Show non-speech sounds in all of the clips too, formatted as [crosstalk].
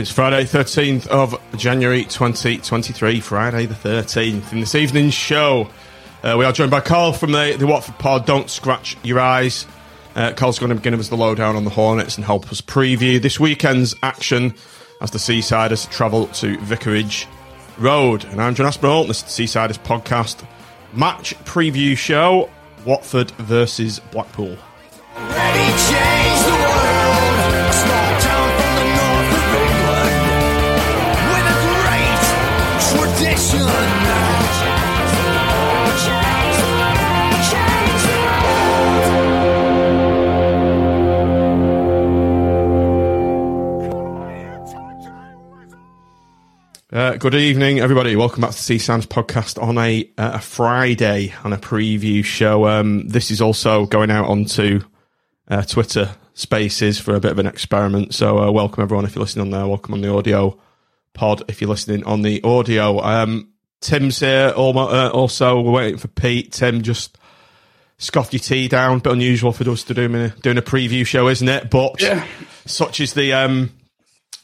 It's Friday, 13th of January 2023, Friday the 13th. In this evening's show, uh, we are joined by Carl from the, the Watford pod. Don't scratch your eyes. Uh, Carl's going to give us the lowdown on the Hornets and help us preview this weekend's action as the Seasiders travel to Vicarage Road. And I'm John Aspinall, this is the Seasiders podcast match preview show Watford versus Blackpool. Uh, good evening, everybody. Welcome back to the Seasiders podcast on a uh, a Friday on a preview show. Um, this is also going out onto uh, Twitter Spaces for a bit of an experiment. So uh, welcome everyone if you're listening on there. Welcome on the audio pod if you're listening on the audio. Um, Tim's here. uh, Also, we're waiting for Pete. Tim just scoffed your tea down. Bit unusual for us to do a, doing a preview show, isn't it? But such is the um,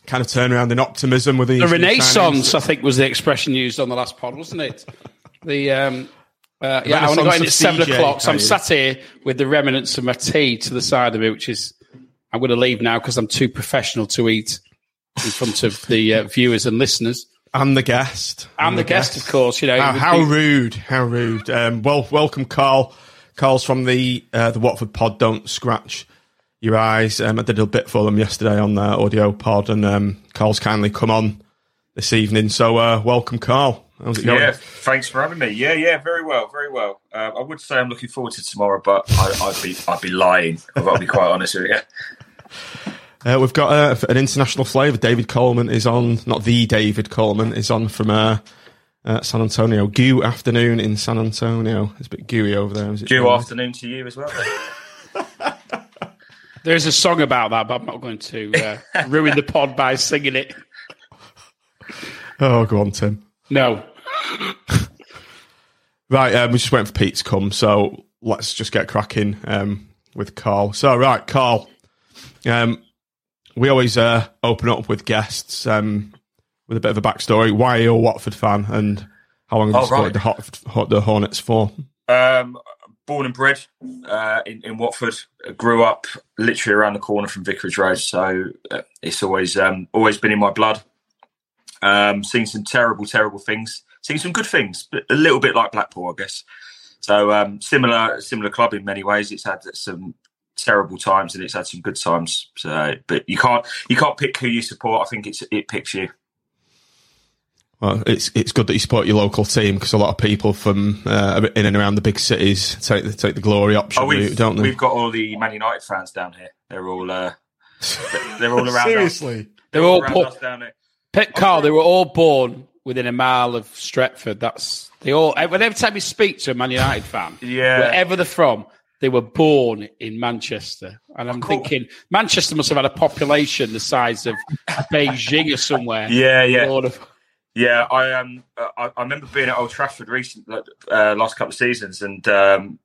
kind of turnaround in optimism with these The Renaissance. I think, was the expression used on the last pod, wasn't it? The um, uh, yeah, I only got in at seven CJ, o'clock, so I'm sat here with the remnants of my tea to the side of me, which is I'm going to leave now because I'm too professional to eat in front of the uh, viewers and listeners. and the guest. And the guest, of course. You know, How, how be- rude! How rude! Um, well, welcome, Carl. Carl's from the uh, the Watford pod. Don't scratch your eyes. Um, I did a bit for them yesterday on their audio pod, and um, Carl's kindly come on this evening. So, uh, welcome, Carl. How's it going? Yeah, thanks for having me. Yeah, yeah, very well, very well. Uh, I would say I'm looking forward to tomorrow, but I, I'd be I'd be lying. If I've got to be quite honest with you. [laughs] Uh, we've got uh, an international flavour. David Coleman is on. Not the David Coleman is on from uh, uh, San Antonio. Goo afternoon in San Antonio. It's a bit gooey over there. Is it John? afternoon to you as well. [laughs] There's a song about that, but I'm not going to uh, [laughs] ruin the pod by singing it. Oh, go on, Tim. No. [laughs] Right, um, we're just waiting for Pete to come, so let's just get cracking um, with Carl. So, right, Carl, um, we always uh, open up with guests um, with a bit of a backstory. Why are you a Watford fan, and how long have you Oh, supported right. the, Hot, the Hornets for? Um, born and bred uh, in, in Watford. Grew up literally around the corner from Vicarage Road, so uh, it's always um, always been in my blood. Um, seen some terrible, terrible things. Seen some good things, but a little bit like Blackpool, I guess. So um, similar, similar club in many ways. It's had some terrible times and it's had some good times. So, but you can't you can't pick who you support. I think it's it picks you. Well, it's it's good that you support your local team because a lot of people from uh, in and around the big cities take the, take the glory option Oh, we've, route, don't they? we've got all the Man United fans down here. They're all uh, they're all around [laughs] us. Seriously, They're all around born. us down here. Pet Carl, they were all born within a mile of Stretford. That's they all. Every time you speak to a Man United fan, Yeah. wherever they're from, they were born in Manchester. And I'm thinking Manchester must have had a population the size of Beijing or somewhere. [laughs] Yeah, yeah. Of- Yeah, I um, I, I remember being at Old Trafford recent, uh, last couple of seasons, and um,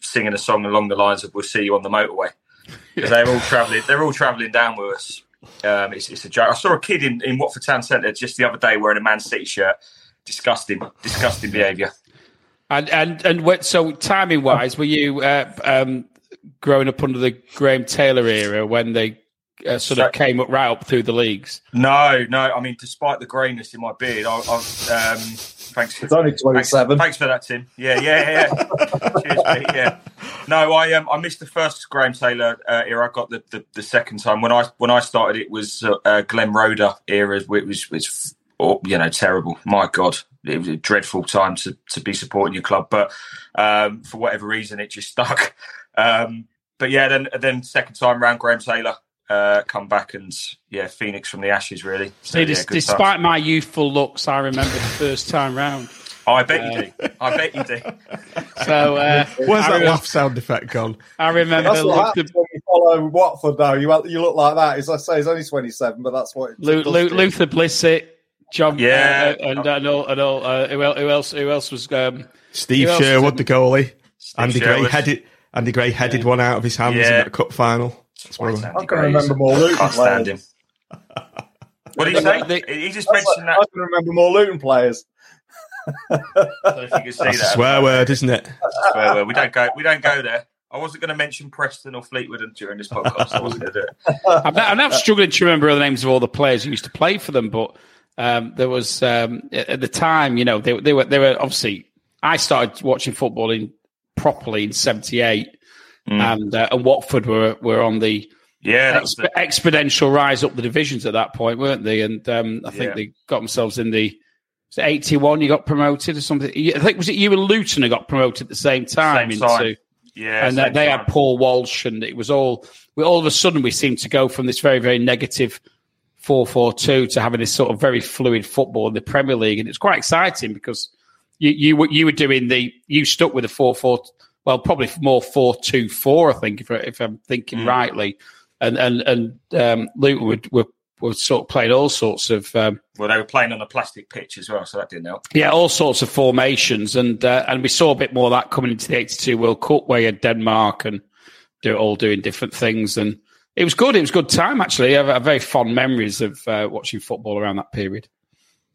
singing a song along the lines of "We'll see you on the motorway." 'Cause They're all travelling. They're all travelling down with us. Um, it's, it's a joke. I saw a kid in, in Watford Town Centre just the other day wearing a Man City shirt. Disgusting, disgusting behaviour. And and and what, so timing wise, were you uh, um, growing up under the Graham Taylor era when they uh, sort of came up right up through the leagues? No, no. I mean, despite the greyness in my beard, I, I um, thanks. It's only 27. thanks for that, Tim. Yeah, yeah, yeah. yeah. [laughs] Cheers, mate. Yeah. No, I um, I missed the first Graham Taylor uh, era. I got the, the, the second time when I when I started. It was uh, uh, Glenn Roeder era, which was was oh, you know terrible. My God, it was a dreadful time to to be supporting your club. But um, for whatever reason, it just stuck. [laughs] Um, but yeah, then then second time round, Graham Taylor uh, come back and yeah, Phoenix from the ashes really. So, See, yeah, dis- despite times. my youthful looks, I remember the first time round. I bet you do. I bet you do. [laughs] So uh, Where's I, that re- laugh sound effect gone? I remember That's what Luther, happens when you follow Watford, though. You you look like that. As I say, he's only 27, but that's what it Lu- does Lu- Luther Blissett, John, Yeah. uh, and, and all, and all uh, who, el- who else? Who else was? Um, Steve Sherwood, the didn't- goalie. Andy Gray headed. Andy Gray headed one out of his hands in that cup final. That's one of them. Andy I can Gray remember more Luton Can't stand him. players. What did he say? They- he just That's mentioned like- I that. can remember more Luton players. I don't know if you can see That's a swear word, isn't it? Swear word. We don't go. We don't go there. I wasn't going to mention Preston or Fleetwood during this podcast. I wasn't going to do it. I'm, now, I'm now struggling to remember the names of all the players who used to play for them, but um, there was um, at at the time, you know, they, they were they were obviously. I started watching football in properly in '78, and uh, and Watford were were on the Yeah, exp- exponential rise up the divisions at that point, weren't they? And um, I think Yeah. they got themselves in the. Was it 81 you got promoted or something? I think was it you and Luton who got promoted at the same time Same into time. yeah. and they, they had Paul Walsh, and it was all. We all of a sudden we seemed to go from this very very negative four four two to having this sort of very fluid football in the Premier League, and it's quite exciting because you you were you were doing the you stuck with the four four well probably more four two four I think if, I- if I'm thinking Mm. rightly, and and and um, Luton were, were were sort of playing all sorts of. Um, Well, they were playing on a plastic pitch as well, so that didn't help. yeah, all sorts of formations, and uh, and we saw a bit more of that coming into the '82 World Cup, where you had Denmark and do all doing different things, and it was good. It was a good time actually. I have, I have very fond memories of uh, watching football around that period.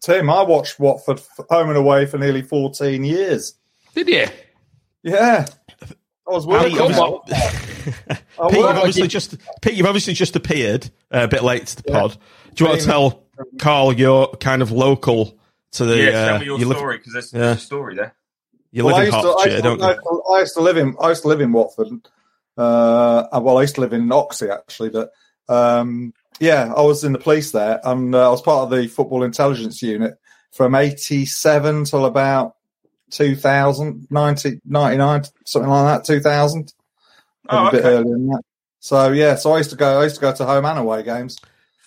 Tim, I watched Watford home and away for nearly 14 years. Did you? Yeah. I was working. Pete, obviously, Pete, you've obviously just Pete, you've obviously just appeared uh, a bit late to the Yeah. pod. Do you want to tell Carl you're kind of local to the? yeah, uh, tell me your you story because there's, Yeah. there's a story there. you Well, live I in used to- I used don't I you? I used to live in I used to live in Watford. Uh, well, I used to live in Oxhey actually, but um, yeah, I was in the police there, and uh, I was part of the football intelligence unit from '87 till about 2000, 90, 99, something like that, 2000, Oh, a bit earlier than that. So yeah, so I used to go. I used to go to home and away games.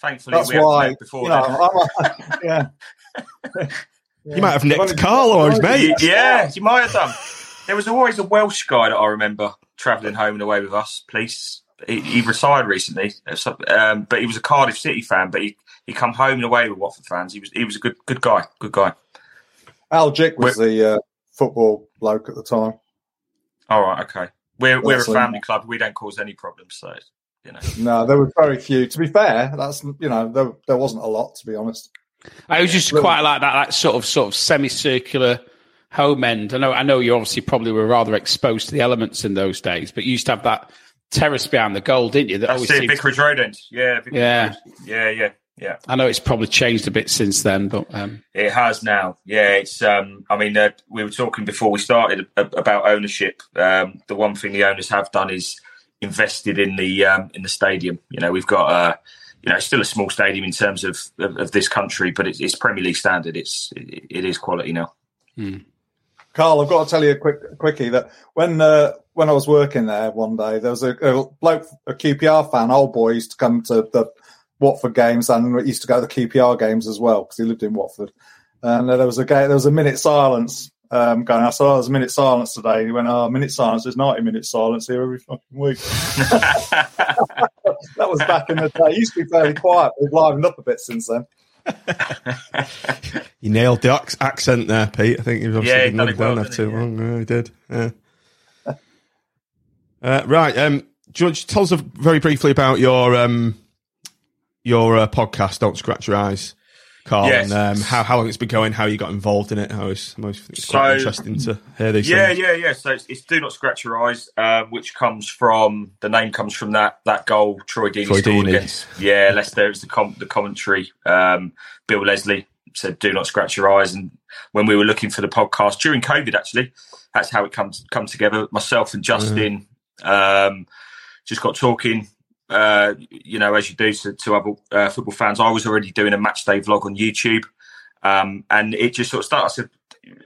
Thankfully, That's we why before. you know, I'm a, [laughs] yeah. [laughs] You might have nicked Carl or his mate. Yeah, you might have done. There was always a Welsh guy that I remember travelling home and away with us. Police. He, he retired recently, um, but he was a Cardiff City fan. But he he come home and away with Watford fans. He was he was a good good guy. Good guy. Al Jick was the uh, football bloke at the time. All right, okay. We're we're a family it. club. We don't cause any problems. So you know. No, there were very few. To be fair, that's you know there there wasn't a lot to be honest. I was just quite like that, that sort of sort of semicircular home end. I know, I know, you obviously probably were rather exposed to the elements in those days, but you used to have that terrace behind the goal, didn't you? That That's always it. seemed to- Vicarage Road end. Yeah. Vicarage Yeah. Road. Yeah. Yeah. Yeah. I know it's probably changed a bit since then, but um, It has now. Yeah, it's. Um, I mean, uh, we were talking before we started about ownership. Um, the one thing the owners have done is invested in the um, in the stadium. You know, we've got. Uh, you know, it's still a small stadium in terms of of, of this country, but it's, it's Premier League standard. It's it, it is quality now. Carl, I've got to tell you a quick quickie that when uh, when I was working there one day, there was a, a bloke, a QPR fan, old boy, used to come to the Watford games and used to go to the QPR games as well because he lived in Watford. and uh, there was a ga- there was a minute silence um, going. I said, "Oh, there's a minute silence today." And he went, "Oh, minute silence. There's ninety minute silence here every fucking week." [laughs] that was back in the day. It used to be fairly quiet. We've livened up a bit since then. [laughs] You nailed the ac- accent there, Pete. I think you've obviously Yeah, been done on it well, there too he? long. Yeah, he did. Yeah. [laughs] Uh, right, um, George, tell us very briefly about your um, your uh, podcast. Don't scratch your eyes, Carl. Yes. And um, how how long it's been going, how you got involved in it. How it's, most, it's quite So- interesting to hear these yeah, things. yeah, yeah. So it's, it's "Do Not Scratch Your Eyes," uh, which comes from the name comes from that that goal Troy Deeney Troy scored against yeah Leicester. It the com- the commentary. Um, Bill Leslie said, "Do not scratch your eyes." And when we were looking for the podcast during COVID, actually, that's how it comes come together. Myself and Justin um, just got talking. Uh, you know, as you do to, to other uh, football fans, I was already doing a match day vlog on YouTube, um, and it just sort of started. I said,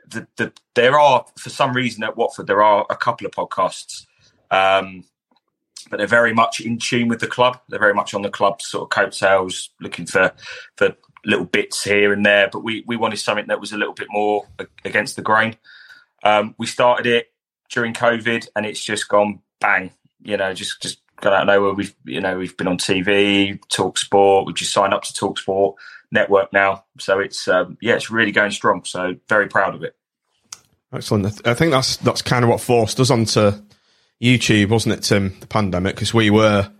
the, the, there are, for some reason, at Watford, there are a couple of podcasts, um, but they're very much in tune with the club. They're very much on the club's sort of coattails, looking for for little bits here and there. But we we wanted something that was a little bit more against the grain. Um, we started it during COVID, and it's just gone bang. You know, just just gone out of nowhere. We've you know we've been on TV, Talk Sport. We've just signed up to Talk Sport network now, so it's um, yeah, it's really going strong. So very proud of it. Excellent. I I think that's that's kind of what forced us onto YouTube, wasn't it, Tim? The pandemic, because we were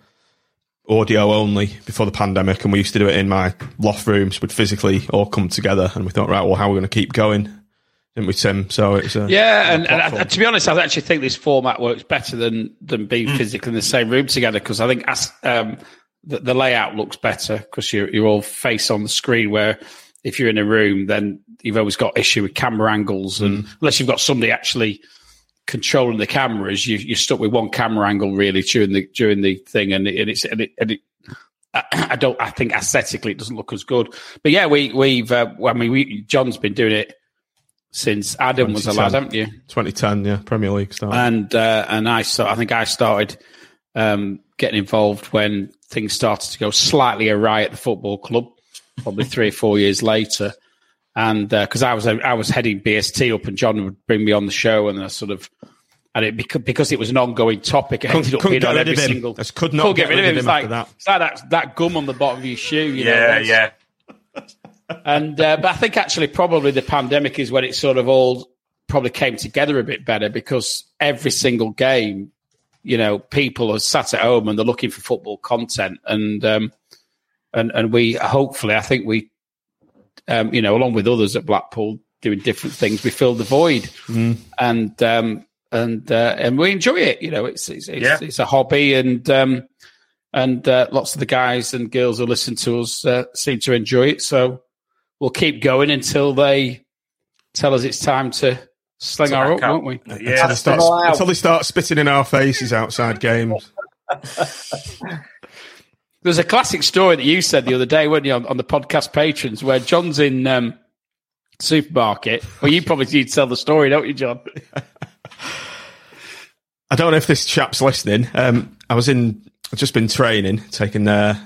audio only before the pandemic, and we used to do it in my loft rooms. We'd physically all come together, and we thought, right, well, how are we going to keep going? Didn't we, Tim? So it's a Yeah, and, and. I, to be honest, I actually think this format works better than than being physically in the same room together because I think as, um, the, the layout looks better because you're you're all face on the screen. Where if you're in a room, then you've always got issue with camera angles, and unless you've got somebody actually controlling the cameras, you, you're stuck with one camera angle really during the during the thing, and, it, and it's and it, and it I I don't. I think aesthetically it doesn't look as good. But yeah, we we've. Uh, I mean, we, John's been doing it since Adam was a lad, 2010. haven't you? 2010, yeah, Premier League start. And uh, and I so I think I started um, getting involved when things started to go slightly awry at the football club, probably three or four years later. And because I was I was heading BST up, and John would bring me on the show, and I sort of. And it because, because it was an ongoing topic, it Couldn't- ended up couldn't being get on rid every of him. single. Just could not couldn't get rid of It him was like, after that. It's like that, that gum on the bottom of your shoe. You yeah, once- yeah. And uh, but I think actually probably the pandemic is when it sort of all probably came together a bit better because every single game, you know, people are sat at home and they're looking for football content, and um, and and we hopefully I think we, um, you know, along with others at Blackpool doing different things, we filled the void, and um, and uh, and we enjoy it. You know, it's it's it's, Yeah. it's a hobby and. Um, and uh, lots of the guys and girls who listen to us uh, seem to enjoy it. So we'll keep going until they tell us it's time to sling our up, won't we? until, Yeah, they start, until they start spitting in our faces outside games. [laughs] There's a classic story that you said the other day, weren't you, on, on the podcast patrons, where John's in um, supermarket. Well, you probably need to tell the story, don't you, John? [laughs] I don't know if this chap's listening. Um, I was in, I've just been training, taking uh,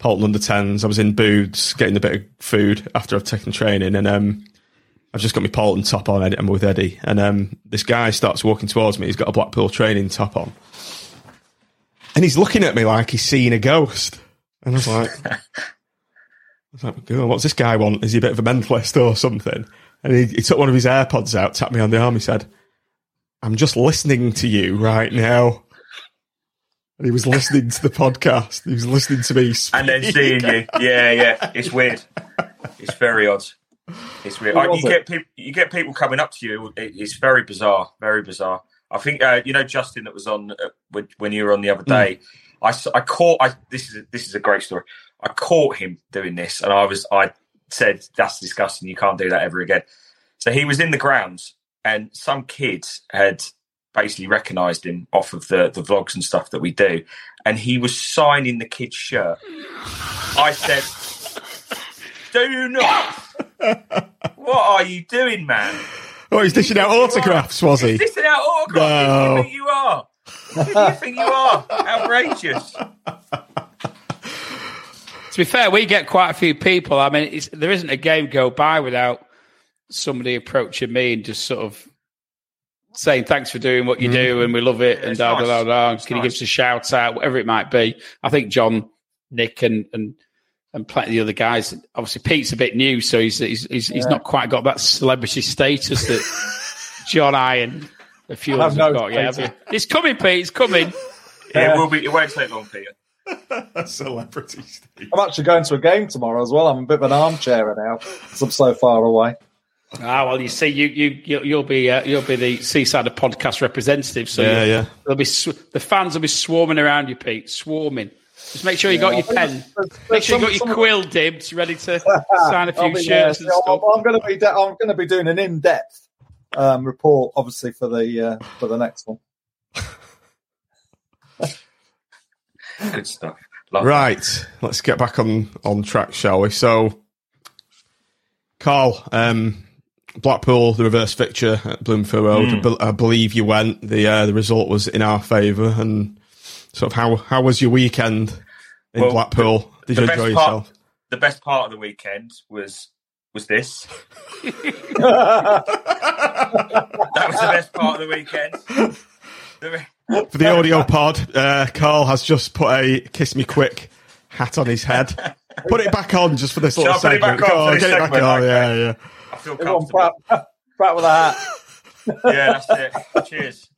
Bolton under 10s. I was in Booths getting a bit of food after I've taken training, and um, I've just got my Bolton top on. I'm with Eddie, and um, this guy starts walking towards me. He's got a Blackpool training top on, and he's looking at me like he's seeing a ghost. And I was like, [laughs] I was like, "God, what's this guy want? Is he a bit of a mentalist or something? And he, he took one of his AirPods out, tapped me on the arm. He said, I'm just listening to you right now. And he was listening to the podcast. He was listening to me speak. and then seeing you. Yeah, yeah. It's weird. It's very odd. It's weird. Who Uh, you it? get people. You get people coming up to you. It's very bizarre. Very bizarre. I think uh, you know Justin that was on uh, when, when you were on the other day. I I caught. I this is this is a great story. I caught him doing this, and I was I said that's disgusting. You can't do that ever again. So he was in the grounds, and some kids had basically recognised him off of the the vlogs and stuff that we do, and he was signing the kid's shirt. I said, "Do not! what are you doing, man? Oh, he's dishing out autographs, was he? Is this an out autograph? Who do No. you think you are? Who do you think you are? Outrageous! To be fair, we get quite a few people. I mean, it's, there isn't a game go by without somebody approaching me and just sort of saying thanks for doing what you mm-hmm. do and we love it and it's da, da, da, da. It's Can you give us a shout out, whatever it might be? I think John, Nick, and and and plenty of the other guys. Obviously, Pete's a bit new, so he's he's he's, he's not quite got that celebrity status that [laughs] John I and a few I others have have no got. Yeah, status. it's coming, Pete. It's coming. [laughs] Yeah, it will be. It won't take long, Peter. [laughs] Celebrity Steve. I'm actually going to a game tomorrow as well. I'm a bit of an armchair now because I'm so far away. Ah, well, you see, you you you'll, you'll be uh, you'll be the Seaside podcast representative. So Yeah, yeah. There'll be sw- the fans will be swarming around you, Pete. Swarming. Just make sure you got your pen. Make sure you got your quill dibs ready to [laughs] sign a few I'll be there. shirts and I'm, stuff. I'm going to be. De- I'm going to be doing an in-depth um, report, obviously for the uh, for the next one. [laughs] Good stuff. Love Right, let's get back on on track, shall we? So, Carl, um, Blackpool, the reverse fixture at Bloomfield Road. Hmm. I, believe you went. The uh, the result was in our favour, and sort of how how was your weekend in Well, Blackpool? Did you enjoy part- yourself? The best part of the weekend was was this. [laughs] that was the best part of the weekend. The- For the audio pod, uh, Carl has just put a "Kiss Me Quick" hat on his head. [laughs] Put it back on just for this Shall little I put it segment. back on Go for this get it back on. Okay. Yeah, yeah. I feel Everyone comfortable. Pratt, [laughs] Pratt with a hat. [laughs] yeah, that's it. Cheers.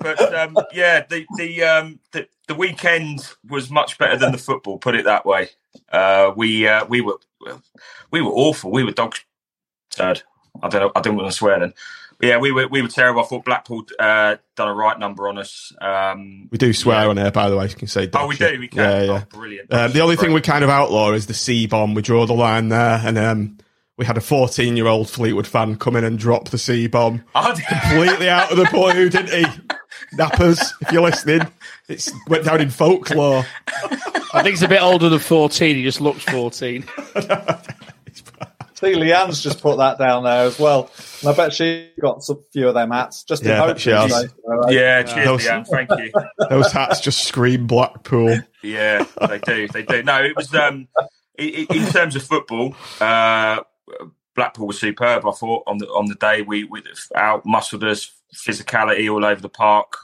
But um, yeah, the the, um, the the weekend was much better than the football. Put it that way. Uh, we uh, we were we were awful. We were dog turd. I don't know. I don't want to swear then. But yeah, we were we were terrible. I thought Blackpool uh, done a right number on us. Um, We do swear Yeah. on here, by the way. You can say. oh, we shit. do. We can. Yeah, yeah. Oh, brilliant. Um, the only thing we kind of outlaw is the C bomb. We draw the line there, and um, we had a 14 year old Fleetwood fan come in and drop the C bomb I did- completely out of the blue, didn't he? Nappers, if you're listening, it went down in folklore. I think he's a bit older than fourteen. He just looks fourteen. [laughs] See, Leanne's just put that down there as well. And I bet she got some few of them hats just in Yeah, I hope she has. they- uh, yeah, cheers, Those- Leanne. Thank you. [laughs] Those hats just scream Blackpool. Yeah, they do. They do. No, it was um, i- i- in terms of football. Uh, Blackpool was superb. I thought on the on the day we we out muscled us, physicality all over the park.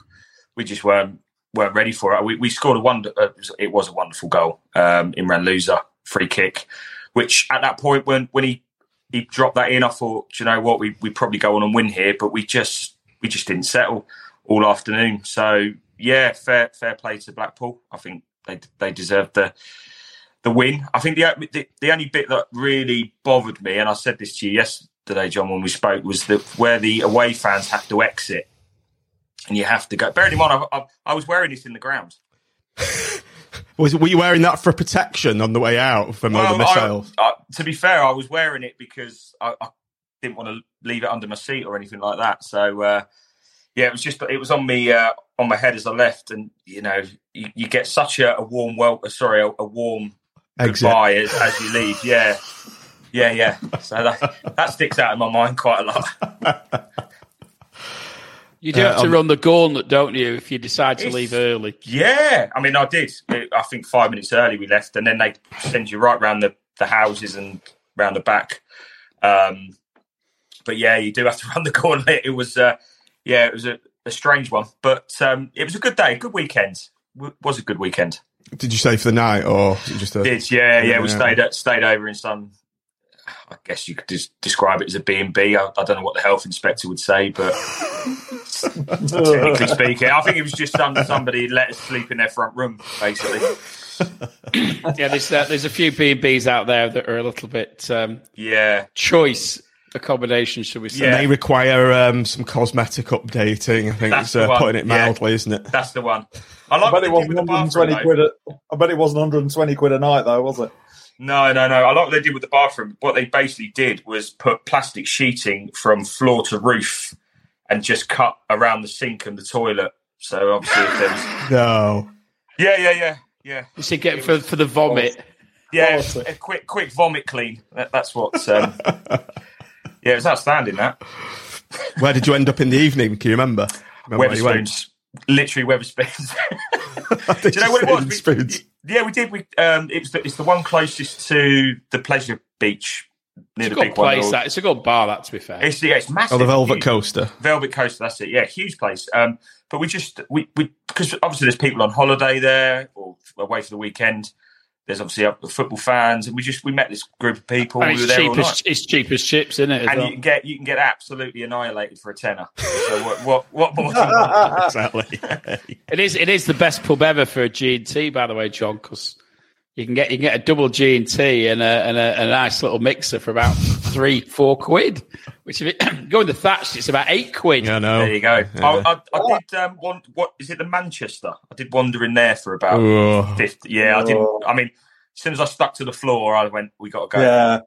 We just weren't weren't ready for it. We, we scored a wonder. Uh, it was- a wonderful goal. Um, Imran Louza free kick, which at that point when when he he dropped that in, I thought, "Do you know what, we we probably go on and win here, but we just we just didn't settle all afternoon. So yeah, fair fair play to Blackpool. I think they they deserved the the win. I think the, the the only bit that really bothered me, and I said this to you yesterday, John, when we spoke, was that where the away fans have to exit, and you have to go. Bearing in mind, I, I, I was wearing this in the ground. [laughs] Was were you wearing that for protection on the way out from all the Well, missiles? I- to be fair, I was wearing it because I, I didn't want to leave it under my seat or anything like that. So uh, yeah, it was just it was on me uh, on my head as I left, and you know you, you get such a, a warm well, uh, sorry, a, a warm Exit. goodbye as, as you leave. Yeah, yeah, yeah. So that that sticks out in my mind quite a lot. [laughs] You do Uh, have to um, run the gauntlet, don't you, if you decide to leave early? Yeah, I mean, I did. I think five minutes early we left, and then they send you right round the, the houses and round the back. Um, but yeah, you do have to [laughs] run the gauntlet. It was, uh, yeah, it was a, a strange one, but um, it was a good day, good weekend. W- was a good weekend. Did you stay for the night or was just a? Did yeah, yeah. We stayed at, stayed over in some. I guess you could just describe it as a B and B. I I don't know what the health inspector would say, but [laughs] technically speaking, I think it was just some somebody let us sleep in their front room, basically. Yeah, there's uh, there's a few B and B's out there that are a little bit um, Yeah, choice accommodations, should we say? Yeah. May require um, some cosmetic updating. I think That's it's uh, putting it yeah. mildly, isn't it? that's the one. I I like what bet they it did with the wasn't bathroom. 120 though. quid. A, I bet it wasn't 120 quid a night though, was it? No, no, no. I like what they did with the bathroom. What they basically did was put plastic sheeting from floor to roof and just cut around the sink and the toilet. So obviously, if there was, [laughs] No. yeah, yeah, yeah, yeah. You see, get for for the vomit. Yeah, Quality. a quick, quick vomit clean. That, that's what. Um, [laughs] yeah, it was outstanding. That Where did you end up in the evening? Can you remember? remember where you went? Wetherspoons, literally Wetherspoons. [laughs] [laughs] Do you know what it was? We- yeah, we did. We um, it's the, it's the one closest to the pleasure beach near It's a the good big place. or- That it's a good bar. That to be fair. It's yeah, it's massive. Oh, the Velvet huge. Coaster. Velvet Coaster, that's it. Yeah, huge place. Um, but we just we we because obviously there's people on holiday there or away for the weekend. There's obviously other football fans, and we just we met this group of people. and we were it's there all cheap, night. as, it's cheap as chips, isn't it? and well? you can get you can get absolutely annihilated for a tenner. so what what what more? do you want? [laughs] Exactly. It is. It is the best pub ever for a G and T, by the way, John, because you can get you can get a double G and T and a and a nice little mixer for about three, four quid. Which if it [clears throat] go in the thatched, it's about eight quid. I know. There you go. Yeah. I, I, I did um, one. What is it? The Manchester. I did wander in there for about fifty. Yeah, I didn't. Oh. I mean, as soon as I stuck to the floor, I went. We got to go. Yeah.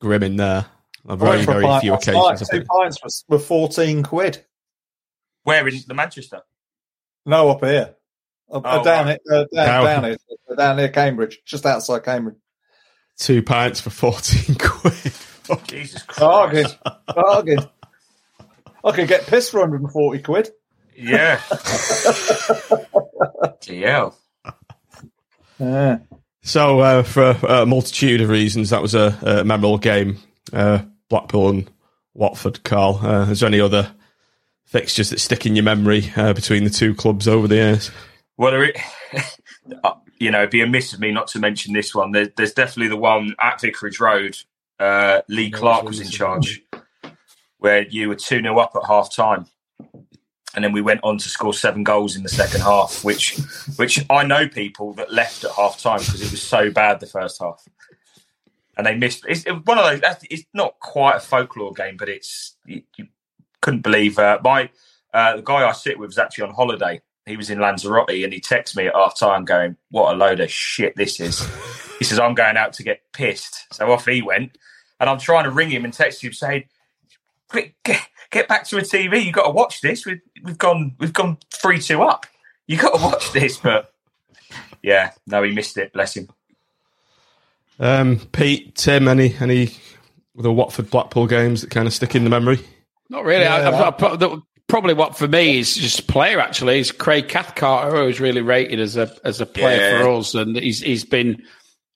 grim in there. I went very, a very pint few occasions. Two pints was- were 14 quid. Where in the Manchester? No, up here. Up, uh, Oh, down, right. it, uh, down, Down. down, it, down near Cambridge, just outside Cambridge. Two pints for 14 [laughs] quid. Oh, Jesus Christ. Bargain. Bargain. I could get pissed for 140 quid. Yeah. [laughs] DL. Yeah. So, uh, for a multitude of reasons, that was a, a memorable game. Uh, Blackpool and Watford, Carl. Uh, is there any other fixtures that stick in your memory uh, between the two clubs over the years? Well, there i- [laughs] uh, you know, it'd be amiss of me not to mention this one. There, there's definitely the one at Vicarage Road. Uh, Lee Clark was in charge, where you were 2 0 up at half time. And then we went on to score seven goals in the second half, which which I know people that left at half time because it was so bad the first half. And they missed. It's it- one of those. It's not quite a folklore game, but it's you, you couldn't believe. Uh, my uh, the guy I sit with was actually on holiday. He was in Lanzarote, and he texted me at half time, going, "What a load of shit this is." [laughs] he says, "I'm going out to get pissed." So off he went, and I'm trying to ring him and text him saying, "Quick, get, get back to a TV. You've got to watch this. We've we've gone we've gone three two up. You've got to watch this." But yeah, no, he missed it. Bless him. Um, Pete, Tim, any any of the Watford Blackpool games that kind of stick in the memory? Not really. Yeah. I've, I've, the- probably what for me is just a player. Actually, is Craig Cathcart, who was really rated as a as a player Yeah. for us, and he's he's been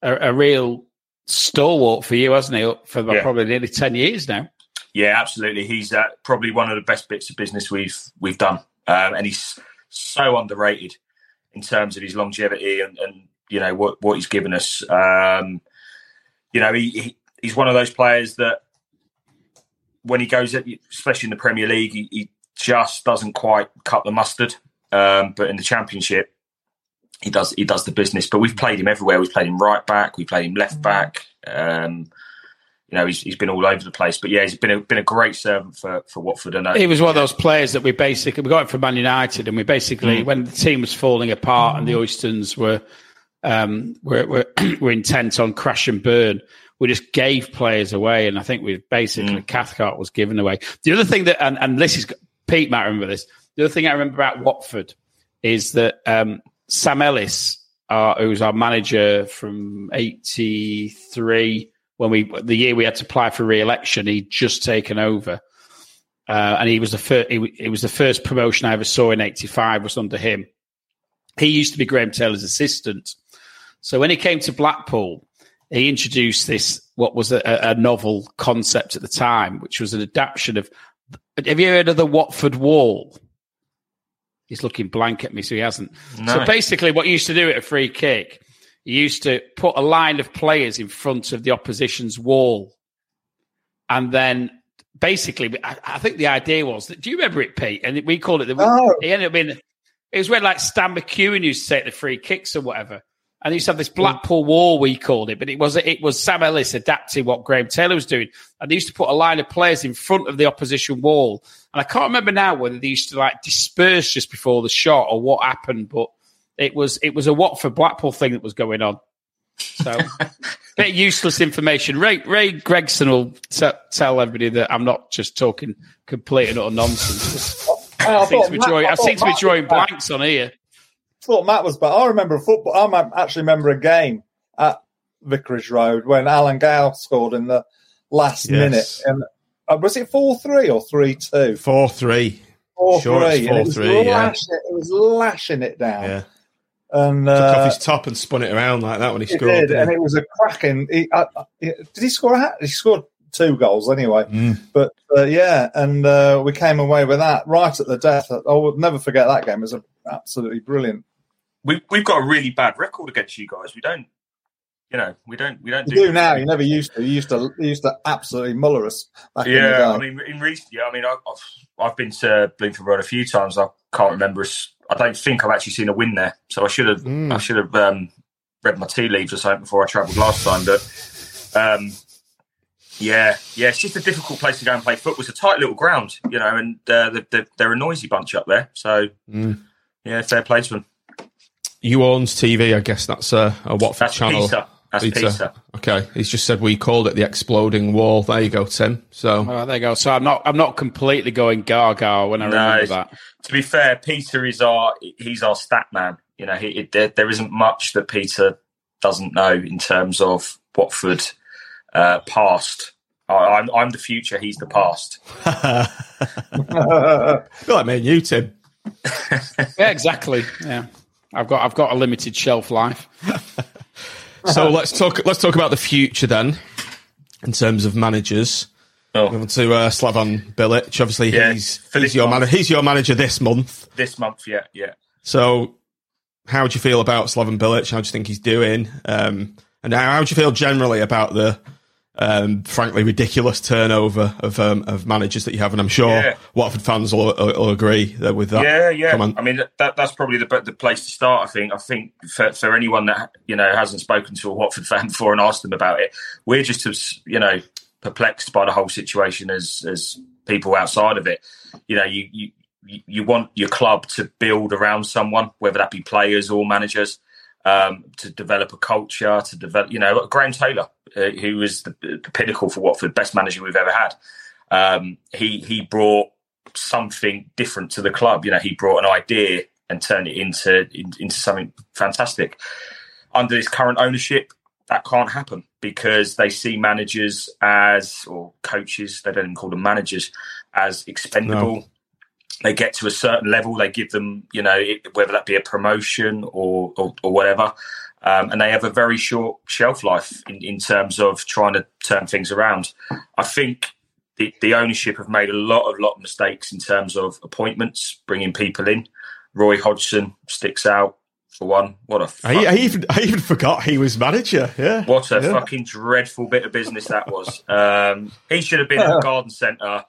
a, a real stalwart for you, hasn't he? For Yeah. probably nearly ten years now. Yeah, absolutely. He's uh, probably one of the best bits of business we've we've done, um, and he's so underrated in terms of his longevity and, and you know what what he's given us. Um, you know, he, he he's one of those players that when he goes, at, especially in the Premier League, he, he just doesn't quite cut the mustard. Um, but in the Championship, he does he does the business. But we've played him everywhere. We've played him right back. We played him left back. Um, you know, he's, he's been all over the place. But yeah, he's been a, been a great servant for, for Watford. And uh, He was one of those players that we basically we got him from Man United, and we basically when the team was falling apart and the Oystons were um, were, were [clears throat] were intent on crash and burn, we just gave players away, and I think we basically Cathcart was given away. The other thing that and, and this is Pete might remember this. The other thing I remember about Watford is that um, Sam Ellis, uh, who was our manager from '83 when we the year we had to apply for re-election, he'd just taken over. Uh, and he was the first. It, was the first promotion I ever saw in '85 was under him. He used to be Graham Taylor's assistant. So when he came to Blackpool, he introduced this what was a, a novel concept at the time, which was an adaptation of. Have you heard of the Watford Wall? He's looking blank at me, so he hasn't. No. So basically, what you used to do at a free kick, you used to put a line of players in front of the opposition's wall, and then basically, I, I think the idea was that. Do you remember it, Pete? And we called it the. Oh. It ended up being. It was when like Stan McEwan used to take the free kicks or whatever. And he used to have this Blackpool Wall, we called it, but it was it was Sam Ellis adapting what Graham Taylor was doing. And they used to put a line of players in front of the opposition wall. And I can't remember now whether they used to like disperse just before the shot or what happened, but it was it was a Watford Blackpool thing that was going on. So [laughs] bit of useless information. Ray Ray Gregson will t- tell everybody that I'm not just talking complete and utter nonsense. I I seem to be drawing, I I seem to be drawing blanks on here. Thought Matt was back. I remember a football. I might actually remember a game at Vicarage Road when Alan Gow scored in the last Yes. minute. And uh, was it four three or three two? 4 3. Four Sure, three. And it was 4-3, yeah. lashing, it was lashing it down. Yeah. and Took uh, off his top and spun it around like that when he scored. did, didn't and it was a cracking. He, uh, uh, did he score a hat? He scored two goals anyway. Mm. But uh, yeah, and uh, we came away with that right at the death. I will never forget that game. It was absolutely brilliant. We, we've got a really bad record against you guys. We don't, you know, we don't, we don't You do now. You never used to. You used to. You used to absolutely muller us back in the Yeah. I mean, in recent, yeah, I mean, I- I've I've been to Bloomfield Road a few times. I can't remember. us- I don't think I've actually seen a win there. So I should have Mm. I should have um, read my tea leaves or something before I travelled last time. But um, yeah, yeah, it's just a difficult place to go and play football. It's a tight little ground, you know, and uh, they're, they're, they're a noisy bunch up there. So Mm. yeah, fair play to them. You owns TV, I guess that's a, a Watford That's channel. Peter. That's Peter. Okay, he's just said we called it the exploding wall. There you go, Tim. So Oh, there you go. So I'm not I'm not completely going gaga when I No, remember that. to be fair, Peter is our he's our stat man. You know, he, it, there, there isn't much that Peter doesn't know in terms of Watford uh, past. I, I'm I'm the future. He's the past. [laughs] [laughs] feel like me and you, Tim. Yeah, exactly. Yeah, I've got I've got a limited shelf life. [laughs] So let's talk. Let's talk about the future then, in terms of managers. Oh. Moving to uh, Slaven Bilic. Obviously, Yeah, he's Philip he's your manager. He's your manager this month. This month, yeah, yeah. So, how do you feel about Slaven Bilic? How do you think he's doing? Um, and how, how do you feel generally about the, um, frankly, ridiculous turnover of um, of managers that you have? And I'm sure Yeah. Watford fans will, will, agree that with that. Yeah, yeah. comment. I mean, that that's probably the the place to start. I think. I think for, for anyone that you know hasn't spoken to a Watford [laughs] fan before and asked them about it, we're just as you know perplexed by the whole situation as as people outside of it. You know, you you- you want your club to build around someone, whether that be players or managers. Um, to develop a culture, to develop, you know, Graham Taylor, uh, who was the, the pinnacle for Watford, best manager we've ever had. Um, he he brought something different to the club. You know, he brought an idea and turned it into in, into something fantastic. Under this current ownership, that can't happen because they see managers as or coaches. They don't even call them managers as expendable. They get to a certain level, they give them, you know, it, whether that be a promotion or or, or whatever. Um, and they have a very short shelf life in, in terms of trying to turn things around. I think the, the ownership have made a lot of lot of mistakes in terms of appointments, bringing people in. Roy Hodgson sticks out for one. What a I, fucking, I even I even forgot he was manager. Yeah. what a Yeah. fucking dreadful bit of business that was. Um, he should have been at the [laughs] garden centre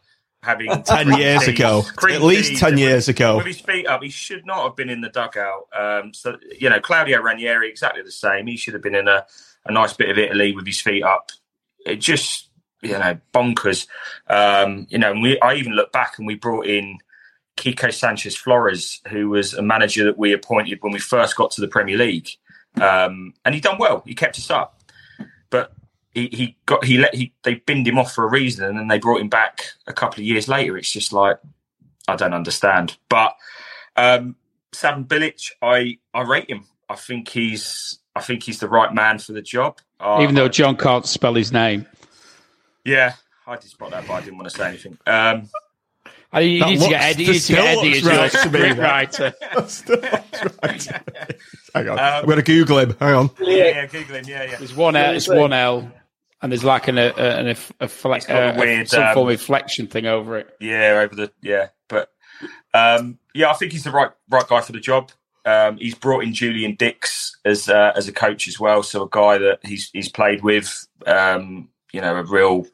having [laughs] 10 years teas- ago. At least 10 and years ago. With his feet up, he should not have been in the dugout. Um, so you know, Claudio Ranieri exactly the same. He should have been in a, a nice bit of Italy with his feet up. It just you know bonkers. Um, you know, and we I even look back and we brought in Quique Sanchez Flores, who was a manager that we appointed when we first got to the Premier League, um, and he done well. He kept us up, but he, he got he let he they binned him off for a reason, and then they brought him back a couple of years later. It's just like I don't understand. But um, Sam Bilic, I I rate him. I think he's I think he's the right man for the job. Uh, Even though John can't spell his name, yeah, I did spot that, but I didn't want to say anything. Um, I, you That need to get Eddie. You need to get Eddie as your right to me, script Hang on. Um, I'm going to Google him. Hang on. yeah, yeah, Google him. Yeah, yeah. There's one L. It's one L, and there's like an a, an, a, a, fle- a uh, weird, some form um, of flexion thing over it. Yeah, over the yeah, but um, yeah, I think he's the right right guy for the job. Um, he's brought in Julian Dicks as uh, as a coach as well, so a guy that he's he's played with, um, you know, a real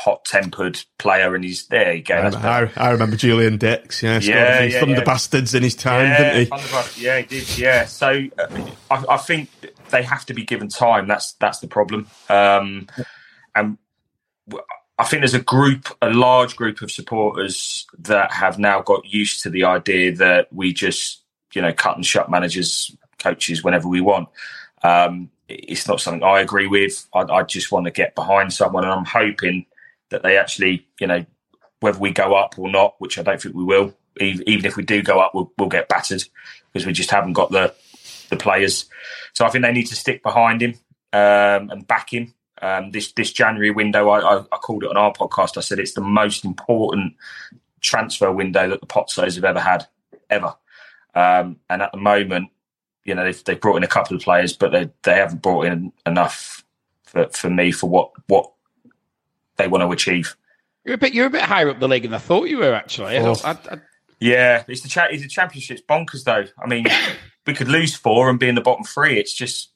hot tempered player, and he's there. You go. I. I, I remember Julian Dicks. Yeah, Yeah, yeah, Thunder yeah. Bastards in his time, yeah, didn't he? Yeah, he did. Yeah, so uh, I, I think they have to be given time. That's that's the problem. Um, and I think there's a group, a large group of supporters that have now got used to the idea that we just, you know, cut and shut managers, coaches whenever we want. Um, it's not something I agree with. I, I just want to get behind someone, and I'm hoping that they actually, you know, whether we go up or not, which I don't think we will. Even if we do go up, we'll, we'll get battered because we just haven't got the the players. So I think they need to stick behind him um, and back him. Um, this this January window, I, I, I called it on our podcast. I said it's the most important transfer window that the Pozzos have ever had, ever. Um, and at the moment, you know they've, they've brought in a couple of players, but they they haven't brought in enough for, for me for what what they want to achieve. You're a bit you're a bit higher up the league than I thought you were actually. I, I, I, Yeah, it's the cha- it's the championship's bonkers though. I mean, [coughs] we could lose four and be in the bottom three. It's just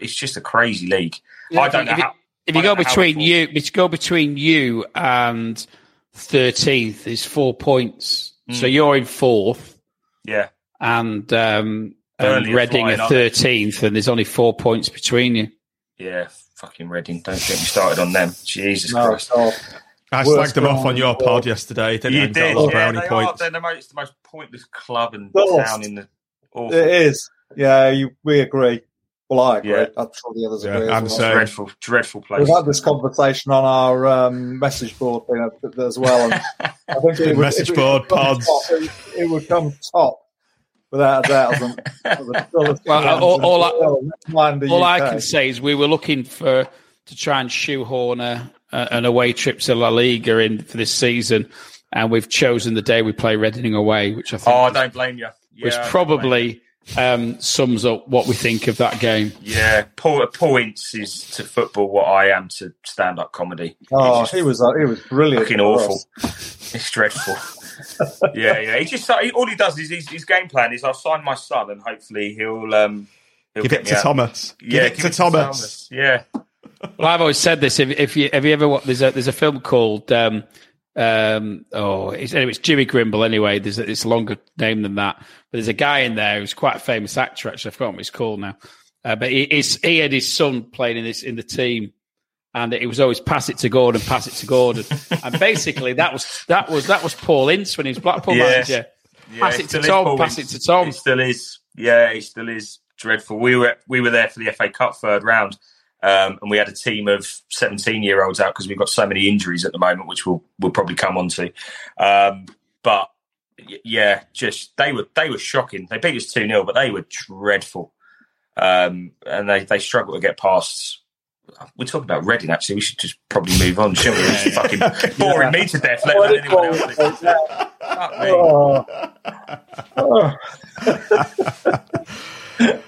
it's just a crazy league. I don't know if, you- how. if you go don't know how between you, if you go between you and thirteenth is four points. Hmm. So you're in fourth, Yeah, and um, and Reading flying, are thirteenth, and there's only four points between you. yeah. Fucking Reading. Don't get me started on them. Jesus No, Christ. so, I Worst slagged them off on your in pod world. yesterday. Didn't You I? Got did. those Yeah, they points. are. They're the most, the most pointless club and Worst. town in the. Awful. it is. Yeah, you, we agree. Well, I agree. Yeah. I'm sure the others Yeah, agree. I'm as well. same. dreadful, dreadful place. We've had this conversation on our um, message board thing as well. And [laughs] I think it would, Message if it board, would pods. top, it, it would come top without a doubt. as an- as the Well, all- all I- the land of All I can say is we were looking for to try and shoehorn a, a, an away trip to La Liga in for this season, and we've chosen the day we play Reading away, which I think oh, I don't blame you. Yeah, which I don't blame you. probably um, sums up what we think of that game. Yeah, po- points is to football what I am to stand-up comedy. Oh, he was he was brilliant. fucking awful. us. It's dreadful. Yeah, yeah. He just he, all he does is his, his game plan is I'll sign my son and hopefully he'll um he'll Give get it me to out. Thomas. Give Yeah, it to Thomas. Yeah, Well, I've always said this. If, if you have you ever wa- there's a there's a film called um, um, oh it's, anyway, it's Jimmy Grimble. Anyway, there's a, it's a longer name than that. But there's a guy in there who's quite a famous actor. Actually, I forgot what he's called now. Uh, but he, he's, he had his son playing in this in the team, and it was always pass it to Gordon, pass it to Gordon, and basically that was that was that was Paul Ince when he was Blackpool Yeah. manager. yeah. Pass it to Tom, pass Ince. it to Tom. It still is. Yeah, it still is dreadful. We were we were there for the FA Cup third round. Um, and we had a team of 17 year olds out because we've got so many injuries at the moment, which we'll we'll probably come on to. Um, but yeah, just they were they were shocking. They beat us two 0 but they were dreadful, um, and they they struggled to get past. We're talking about Reading. Actually, we should just probably move on, shouldn't we? It's fucking [laughs] boring me to death. Let alone anyone else. Oh. Oh. [laughs]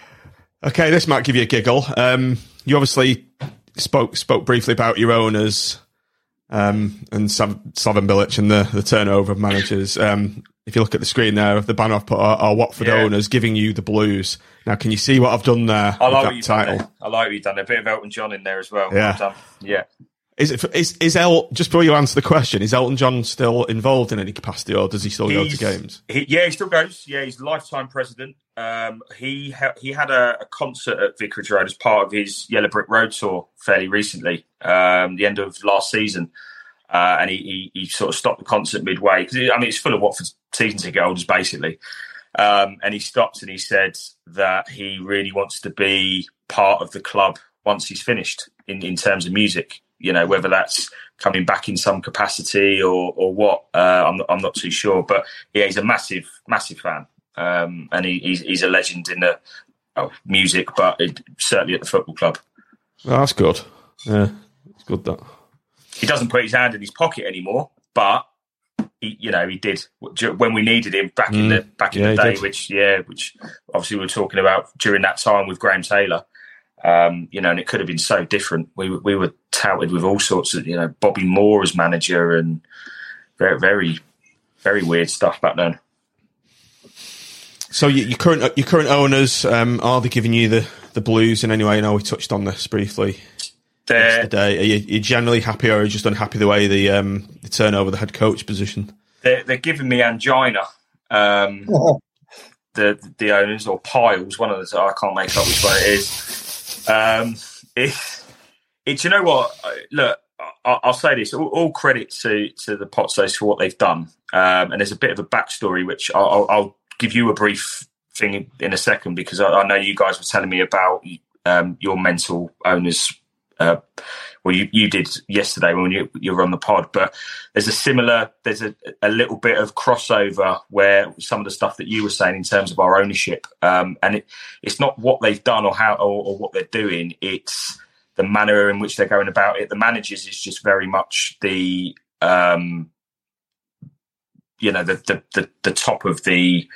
Okay, this might give you a giggle. Um, you obviously spoke spoke briefly about your owners um, and Sav- Slaven Bilic and the, the turnover of managers. Um, if you look at the screen there, the banner I've put are, are Watford Yeah. owners giving you the blues. Now, can you see what I've done there I like what that you've done title? I like what you've done. A bit of Elton John in there as well. Yeah. Well yeah. Is it is is El just before you answer the question? Is Elton John still involved in any capacity, or does he still go to games? He, yeah, he still goes. Yeah, he's lifetime president. Um, he ha- he had a, a concert at Vicarage Road as part of his Yellow Brick Road tour fairly recently, um, the end of last season, uh, and he, he he sort of stopped the concert midway because I mean it's full of Watford season ticket holders basically, um, and he stopped and he said that he really wants to be part of the club once he's finished in, in terms of music. You know, whether that's coming back in some capacity or or what, uh, I'm not, I'm not too sure. But yeah, he's a massive massive fan, um, and he, he's he's a legend in the oh, music, but it, certainly at the football club. Oh, that's good. Yeah, it's good that. He doesn't put his hand in his pocket anymore, but he, you know, he did when we needed him back in the back in Mm. Yeah, the day. Which yeah, which obviously we were talking about during that time with Graham Taylor. Um, you know, and it could have been so different. We were- we were touted with all sorts of you know Bobby Moore as manager and very very very weird stuff back then. So your, current your current owners um, are they giving you the, the blues in any way? I know we touched on this briefly yesterday. Are you, you generally happy, or are you just unhappy the way the um, the turnover the head coach position? they're, they're giving me angina. Um, [laughs] the the owners or piles, one of the I can't make up which one it is. Um, it, it you know what? Look, I, I'll say this: all, all credit to to the Pozzos for what they've done. Um, and there's a bit of a backstory which I'll, I'll, I'll give you a brief thing in, in a second because I, I know you guys were telling me about um, your mental owners. Uh, well, you, you did yesterday when you, you were on the pod, but there's a similar, there's a, a little bit of crossover where some of the stuff that you were saying in terms of our ownership, um, and it, it's not what they've done or how or, or what they're doing. It's the manner in which they're going about it. The managers is just very much the, um, you know, the the the, the top of the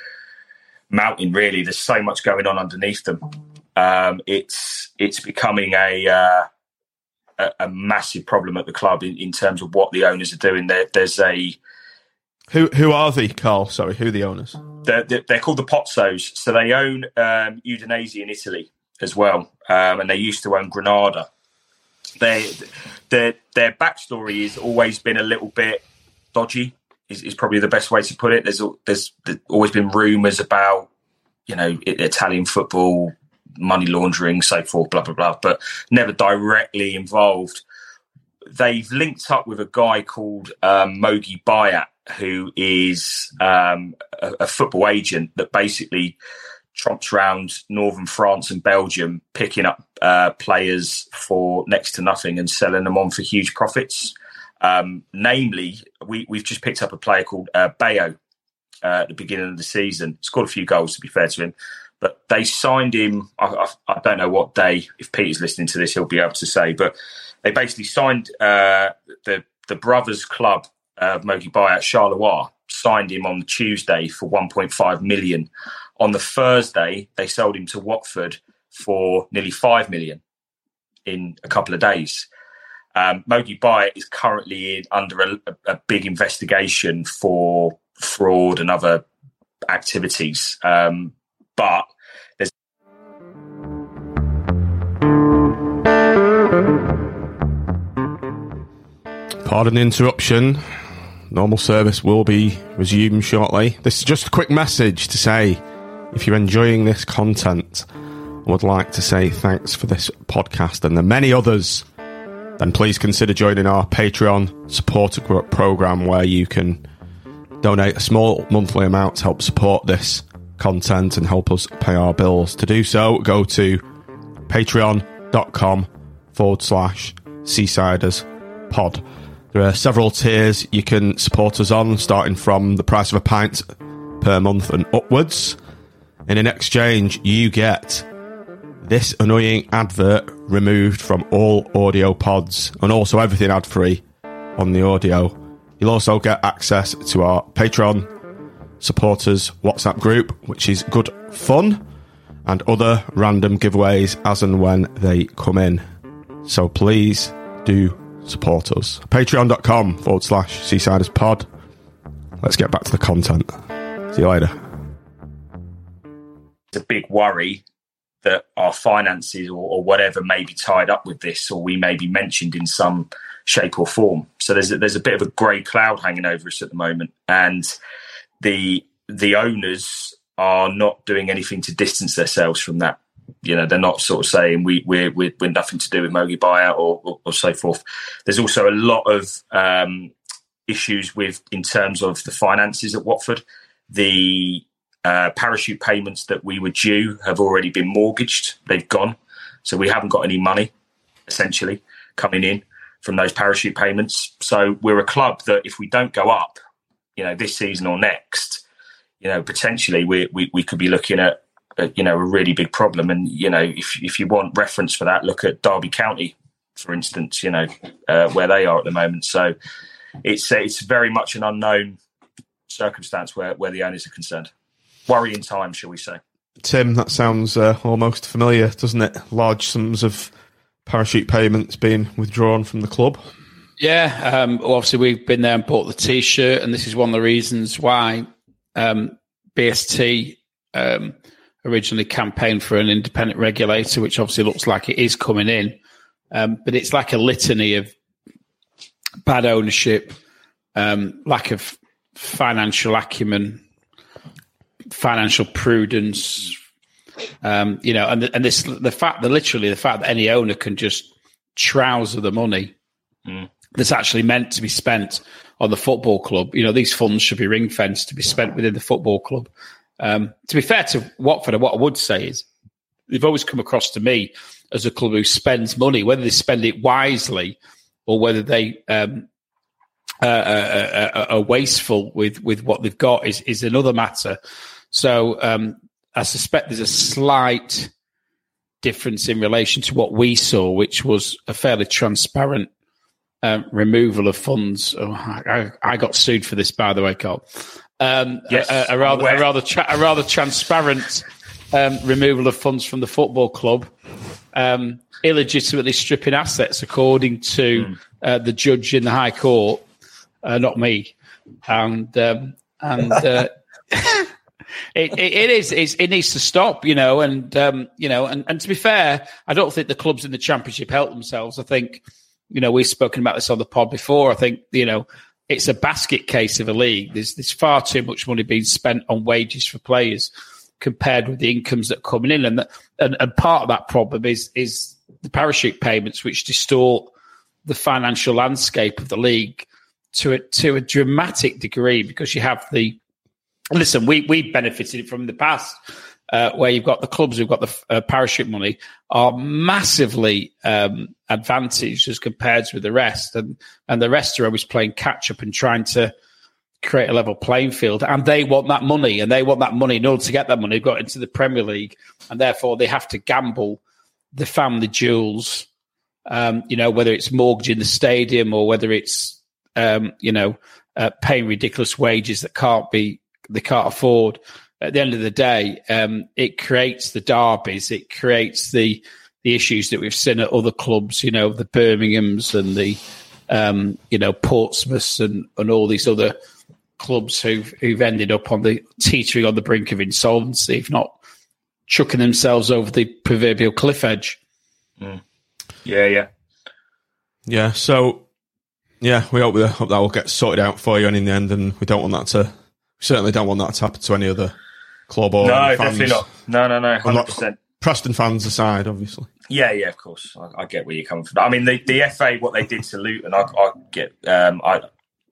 mountain. Really, there's so much going on underneath them. Um, it's it's becoming a, uh, a a massive problem at the club in, in terms of what the owners are doing. There, there's a Who who are they, Carl? Sorry, who are the owners? they're, they're they're called the Pozzos. So they own um, Udinese in Italy as well, um, and they used to own Granada. They, their their backstory has always been a little bit dodgy. Is, is probably the best way to put it. There's there's, there's always been rumours about you know Italian football, money laundering, so forth, blah blah blah, but never directly involved. They've linked up with a guy called um, Mogi Bayat, who is um, a, a football agent that basically tromps around northern France and Belgium, picking up uh, players for next to nothing and selling them on for huge profits. Um, namely, we, we've just picked up a player called uh, Bayo uh, at the beginning of the season. Scored a few goals, to be fair to him. But they signed him. I, I, I don't know what day. If Peter's listening to this, he'll be able to say. But they basically signed uh, the the brothers club uh, Mogi Bayat Charleroi signed him on Tuesday for 1.5 million. On the Thursday, they sold him to Watford for nearly five million in a couple of days. Um, Mogi Bayat is currently in, under a, a big investigation for fraud and other activities. Um, but Pardon the interruption. Normal service will be resumed shortly. This is just a quick message to say if you're enjoying this content I would like to say thanks for this podcast and the many others, then please consider joining our Patreon supporter program where you can donate a small monthly amount to help support this content and help us pay our bills. To do so, go to patreon.com forward slash seasiders pod. There are several tiers you can support us on, starting from the price of a pint per month and upwards. And in exchange, you get this annoying advert removed from all audio pods and also everything ad free on the audio. You'll also get access to our Patreon supporters WhatsApp group, which is good fun, and other random giveaways as and when they come in. So please do support us. Patreon.com forward slash Seasiders Pod. Let's get back to the content. See you later. It's a big worry that our finances or, or whatever may be tied up with this, or we may be mentioned in some shape or form. So there's a, there's a bit of a grey cloud hanging over us at the moment, and the the owners are not doing anything to distance themselves from that. You know, they're not sort of saying we we're we're, we're nothing to do with Mogi Bayat or, or or so forth. There's also a lot of um, issues with in terms of the finances at Watford. The uh, parachute payments that we were due have already been mortgaged. They've gone. So we haven't got any money, essentially, coming in from those parachute payments. So we're a club that if we don't go up, you know, this season or next, you know, potentially we, we, we could be looking at, at, you know, a really big problem. And, you know, if, if you want reference for that, look at Derby County, for instance, you know, uh, where they are at the moment. So it's, it's very much an unknown circumstance where, where the owners are concerned worrying time, shall we say? Tim, that sounds uh, almost familiar, doesn't it? Large sums of parachute payments being withdrawn from the club. Yeah, um, well, obviously we've been there and bought the T-shirt, and this is one of the reasons why um, BST um, originally campaigned for an independent regulator, which obviously looks like it is coming in. Um, but it's like a litany of bad ownership, um, lack of financial acumen, financial prudence, um, you know, and and this the fact that literally the fact that any owner can just trouser the money Mm. that's actually meant to be spent on the football club. You know, these funds should be ring fenced to be spent within the football club. Um, to be fair to Watford, what I would say is they've always come across to me as a club who spends money, whether they spend it wisely or whether they um, uh, uh, uh, are wasteful with with what they've got is is another matter. So um, I suspect there's a slight difference in relation to what we saw, which was a fairly transparent um, removal of funds. Oh, I, I got sued for this, by the way, Carl. Um, Yes, a, a rather, a rather, tra- a rather transparent um, removal of funds from the football club, um, illegitimately stripping assets, according to Hmm. uh, the judge in the High Court, uh, not me, and um, and uh, [laughs] it, it, it is it's, it needs to stop, you know, and um, you know, and, and to be fair, I don't think the clubs in the championship help themselves. I think, you know, we've spoken about this on the pod before. I think you know it's a basket case of a league. There's there's far too much money being spent on wages for players compared with the incomes that are coming in, and that, and, and part of that problem is is the parachute payments, which distort the financial landscape of the league to a, to a dramatic degree because you have the listen, we we benefited from the past. Uh, where you've got the clubs who've got the uh, parachute money are massively um, advantaged as compared with the rest, and and the rest are always playing catch up and trying to create a level playing field. And they want that money, and they want that money in order to get that money. They've got into the Premier League, and therefore they have to gamble the family jewels. Um, you know, whether it's mortgaging the stadium or whether it's um, you know uh, paying ridiculous wages that can't be they can't afford. At the end of the day, um, it creates the derbies. It creates the the issues that we've seen at other clubs. You know, the Birmingham's and the um, you know Portsmouths and and all these other clubs who've who've ended up on the teetering on the brink of insolvency, if not chucking themselves over the proverbial cliff edge. Yeah, yeah. Yeah, so yeah, we hope, that hope that will get sorted out for you, and in the end, and we don't want that to. Certainly don't want that to happen to any other club or No, fans. definitely not. No, no, no, I'm hundred percent. Preston fans aside, obviously. Yeah, yeah, of course. I, I get where you're coming from. I mean, the, the FA, what they did to Luton, I, I get. Um, I,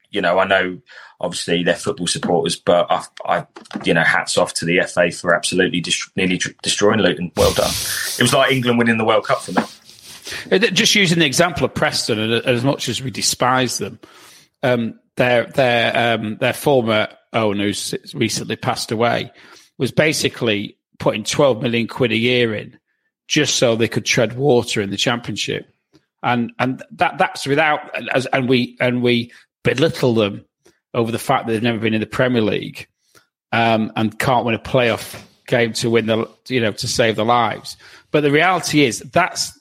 you know, I know obviously they're football supporters, but I, I, you know, hats off to the FA for absolutely dest- nearly tr- destroying Luton. Well done. It was like England winning the World Cup for me. Uh, Just using the example of Preston, and uh, as much as we despise them, um, their their um, their former owner, who's recently passed away, was basically putting twelve million quid a year in just so they could tread water in the championship, and and that that's without as and we and we belittle them over the fact that they've never been in the Premier League um, and can't win a playoff game to win the you know to save their lives. But the reality is that's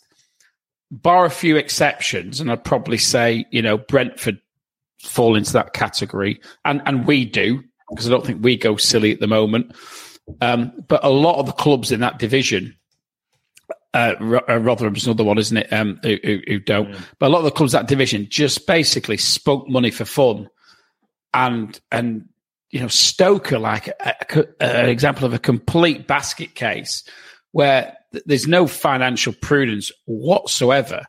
bar a few exceptions, and I'd probably say, you know, Brentford fall into that category, and and we do because I don't think we go silly at the moment. Um, but a lot of the clubs in that division, uh, uh, Rotherham's another one, isn't it? Um, who, who, who don't, but a lot of the clubs in that division just basically spoke money for fun, and and you know Stoke are like a, a, an example of a complete basket case where th- there's no financial prudence whatsoever.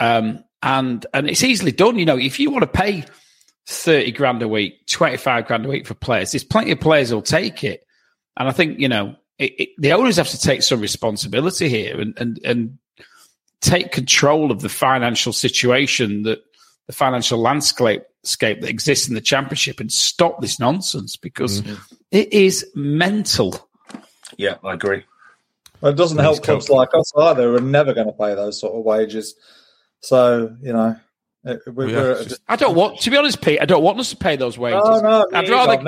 Um, and and it's easily done. You know, if you want to pay thirty grand a week, twenty five grand a week for players, there's plenty of players who'll take it. And I think you know it, it, the owners have to take some responsibility here and and and take control of the financial situation that the financial landscape scape that exists in the championship and stop this nonsense because mm-hmm. it is mental. Yeah, I agree. Well, it doesn't help clubs like us either. We're never going to pay those sort of wages. So you know, it, we, Yeah, we're just- I don't want, to be honest, Pete. I don't want us to pay those wages. no, no. I'd me rather,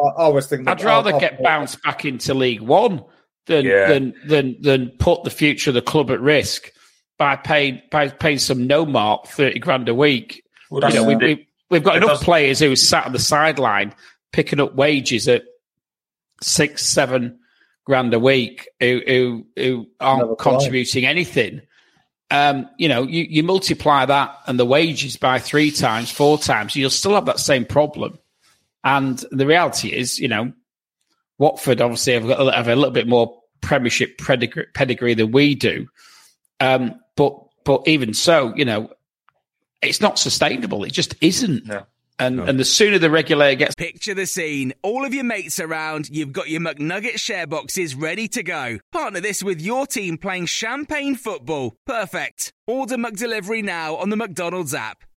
either. I've never- I always think. that- I'd rather I'll- get I'll- bounced back into League One than Yeah. than than than put the future of the club at risk by paying by paying some no mark thirty grand a week. Well, You know, we, we, we've got it enough does- players who sat on the sideline picking up wages at six, seven grand a week who who, who aren't Never play. contributing anything. Um, you know, you, you multiply that and the wages by three times, four times, you'll still have that same problem. And the reality is, you know, Watford obviously have, got, have a little bit more Premiership pedigree, pedigree than we do. Um, but but even so, you know, it's not sustainable. It just isn't. No. And and the sooner the regulator gets Picture the scene. All of your mates around, you've got your McNugget share boxes ready to go. Partner this with your team playing champagne football. Perfect. Order McDelivery now on the McDonald's app.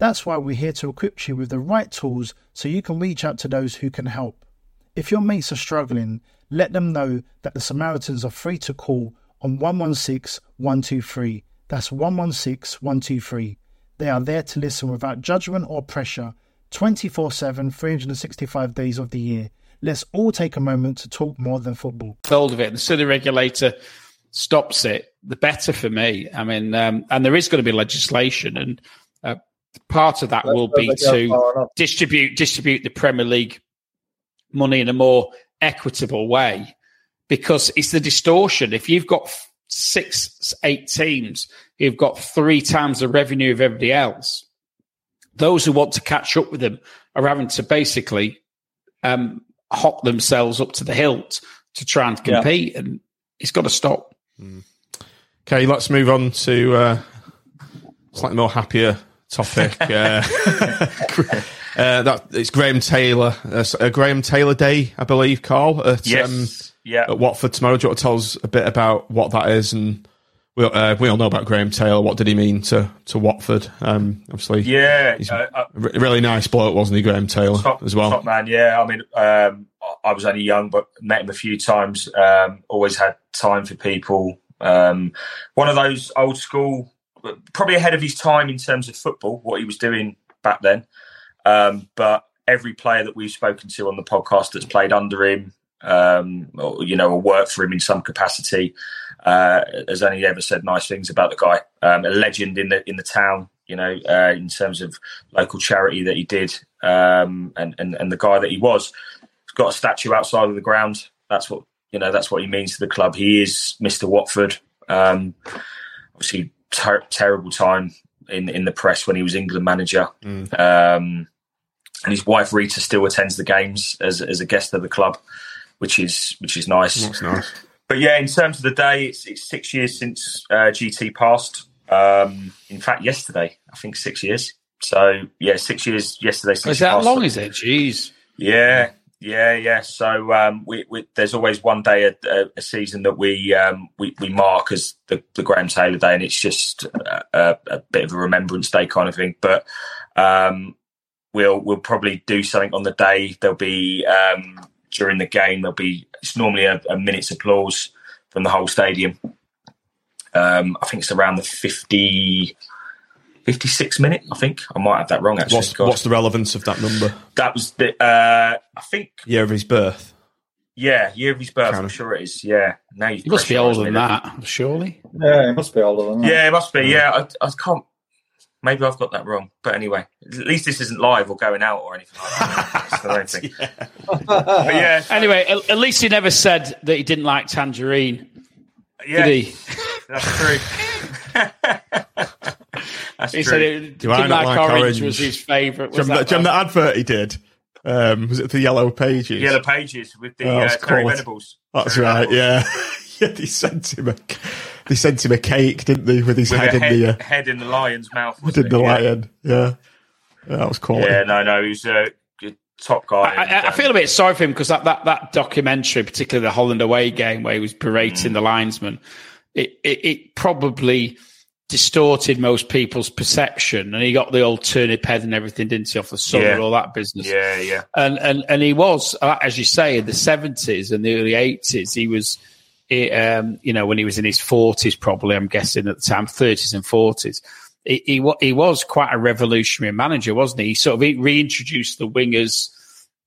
That's why we're here to equip you with the right tools so you can reach out to those who can help. If your mates are struggling, let them know that the Samaritans are free to call on 116 123. That's 116 123. They are there to listen without judgment or pressure 24 7, 365 days of the year. Let's all take a moment to talk more than football. hold of it. The the regulator stops it, the better for me. I mean, um, and there is going to be legislation, and part of that will be to distribute distribute the Premier League money in a more equitable way, because it's the distortion. If you've got six, eight teams, you've got three times the revenue of everybody else. Those who want to catch up with them are having to basically um, hop themselves up to the hilt to try and Yeah. compete, and it's got to stop. Okay, let's move on to uh, slightly more happier topic. [laughs] uh, uh, that it's Graham Taylor, uh, uh, Graham Taylor Day, I believe, Carl. At, Yes. um, yeah. at Watford tomorrow. Do you want to tell us a bit about what that is? And we uh, we all know about Graham Taylor. What did he mean to to Watford? Um, obviously, Yeah. he's uh, uh, a really nice bloke, wasn't he, Graham Taylor, top, as well? Top man, yeah. I mean, um, I was only young, but met him a few times. Um, always had time for people. Um, one of those old school, probably ahead of his time in terms of football, what he was doing back then. Um, but every player that we've spoken to on the podcast that's played under him, um, or, you know, or worked for him in some capacity, uh, has only ever said nice things about the guy. Um, a legend in the in the town, you know, uh, in terms of local charity that he did, um, and, and and the guy that he was. He's got a statue outside of the ground. That's what you know. That's what he means to the club. He is Mister Watford. Um, obviously, ter- terrible time in in the press when he was England manager. Um, and his wife Rita still attends the games as as a guest of the club, which is which is nice. That's nice. But yeah, in terms of the day, it's, it's six years since uh, GT passed. Um, in fact, yesterday, I think six years. So yeah, six years yesterday since Is that passed. long? Is it? Jeez. Yeah, yeah, yeah. So um, we, we, there's always one day a, a, season that we, um, we we mark as the, the Graham Taylor Day, and it's just a, a, bit of a remembrance day kind of thing. But um, we'll we'll probably do something on the day. There'll be um, during the game. There'll be it's normally a, a minute's applause from the whole stadium. Um, I think it's around the 50, 56 minute. I think I might have that wrong. Actually, What's what's the relevance of that number? that was the uh, I think Year of his birth. yeah, year of his birth. Kind I'm sure it is. Yeah, now you He must be older than that, surely. Yeah, it must be older than that. Yeah, it must be. Yeah, I, I can't. Maybe I've got that wrong, but anyway, at least this isn't live or going out or anything like that. [laughs] That's the main thing. But yeah, [laughs] Anyway, at, at least he never said that he didn't like tangerine, yeah, did he? that's true. [laughs] that's He true. said it, Do I didn't like, like orange, orange? was his favourite. Do you remember, that do you remember that advert he did? Um, was it the Yellow Pages? Yellow Pages with the Oh, uh, Terry Venables. That's Terry right. Venables. Yeah, [laughs] yeah. They sent him a they sent him a cake, didn't they, with his With head a in head, the uh, head in the lion's mouth. head wasn't in the? Yeah. lion. Yeah. yeah, that was cool. Yeah, no, no, he's a good top guy. I, and, I, I um, feel a bit sorry for him because that, that, that documentary, particularly the Holland away game where he was berating the linesman, it, it, it probably distorted most people's perception. And he got the old turnip head and everything, didn't he, off the sun Yeah. and all that business. Yeah, yeah. And, and, and he was, uh, as you say, in the 70s and the early 80s, he was, he, um, you know, when he was in his 40s, probably, I'm guessing at the time, 30s and 40s. He, he, he was quite a revolutionary manager, wasn't he? He sort of reintroduced the wingers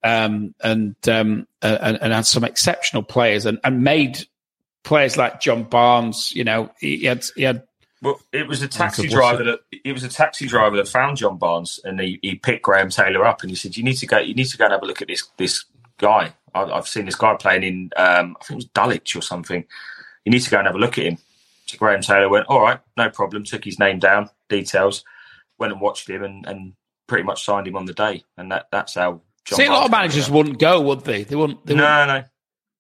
um, and, um, uh, and and had some exceptional players and, and made players like John Barnes. You know, he, he had he had Well, it was a taxi Michael driver that it was a taxi driver that found John Barnes, and he, he picked Graham Taylor up, and he said, "You need to go. You need to go and have a look at this this guy. I, I've seen this guy playing in. Um, I think it was Dulwich or something. You need to go and have a look at him." So Graham Taylor went, "All right, no problem." Took his name down, details, went and watched him, and, and pretty much signed him on the day, and that that's how. John see a lot of managers wouldn't go, would they? They wouldn't. They about. wouldn't No, no.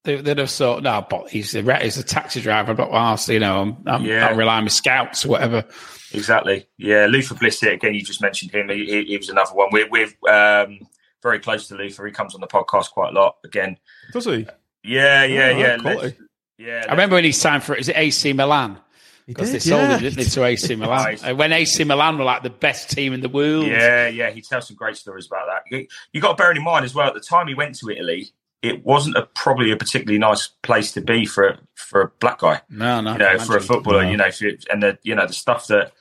They, they'd have thought, no, but he's a he's a taxi driver. I'm not you know. I'm I'm, Yeah. I'm relying on my scouts or whatever. Exactly. Yeah, Luther Blissett, again, you just mentioned him. He, he, he was another one. We're, we're um, very close to Luther. He comes on the podcast quite a lot. Again, Does he? Yeah, yeah, Oh, yeah. Let's- yeah. I remember when he signed for is it AC Milan because they sold yeah. him didn't they, to AC [laughs] Milan And when AC Milan were like the best team in the world. Yeah, yeah, he tells some great stories about that. You, you got to bear in mind as well. At the time he went to Italy, it wasn't a, probably a particularly nice place to be for a, for a black guy. No, no. You know, for a footballer, you know, you, and the you know the stuff that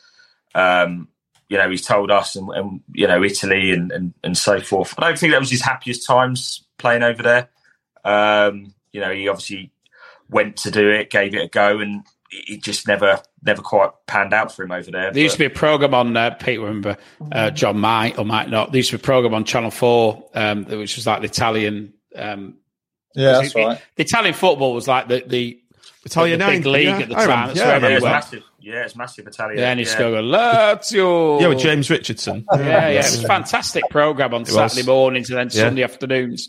um, you know he's told us, and, and you know Italy and, and and so forth. I don't think that was his happiest times playing over there. Um, you know, he obviously went to do it, gave it a go, and it just never never quite panned out for him over there. There used to be a program on uh, Pete. Remember, uh, John might or might not. There used to be a program on Channel Four, um, which was like the Italian. Um, Yeah, that's it- it- The Italian football was like the the, Italian the big league yeah, at the I time. remember- That's yeah, I yeah, it's everyone- massive. Yeah, it's massive Italian. Yeah, and he used to yeah. go Lazio. Yeah, with James Richardson. Yeah, yeah, it was a fantastic program on was. Saturday mornings and then Yeah. Sunday afternoons,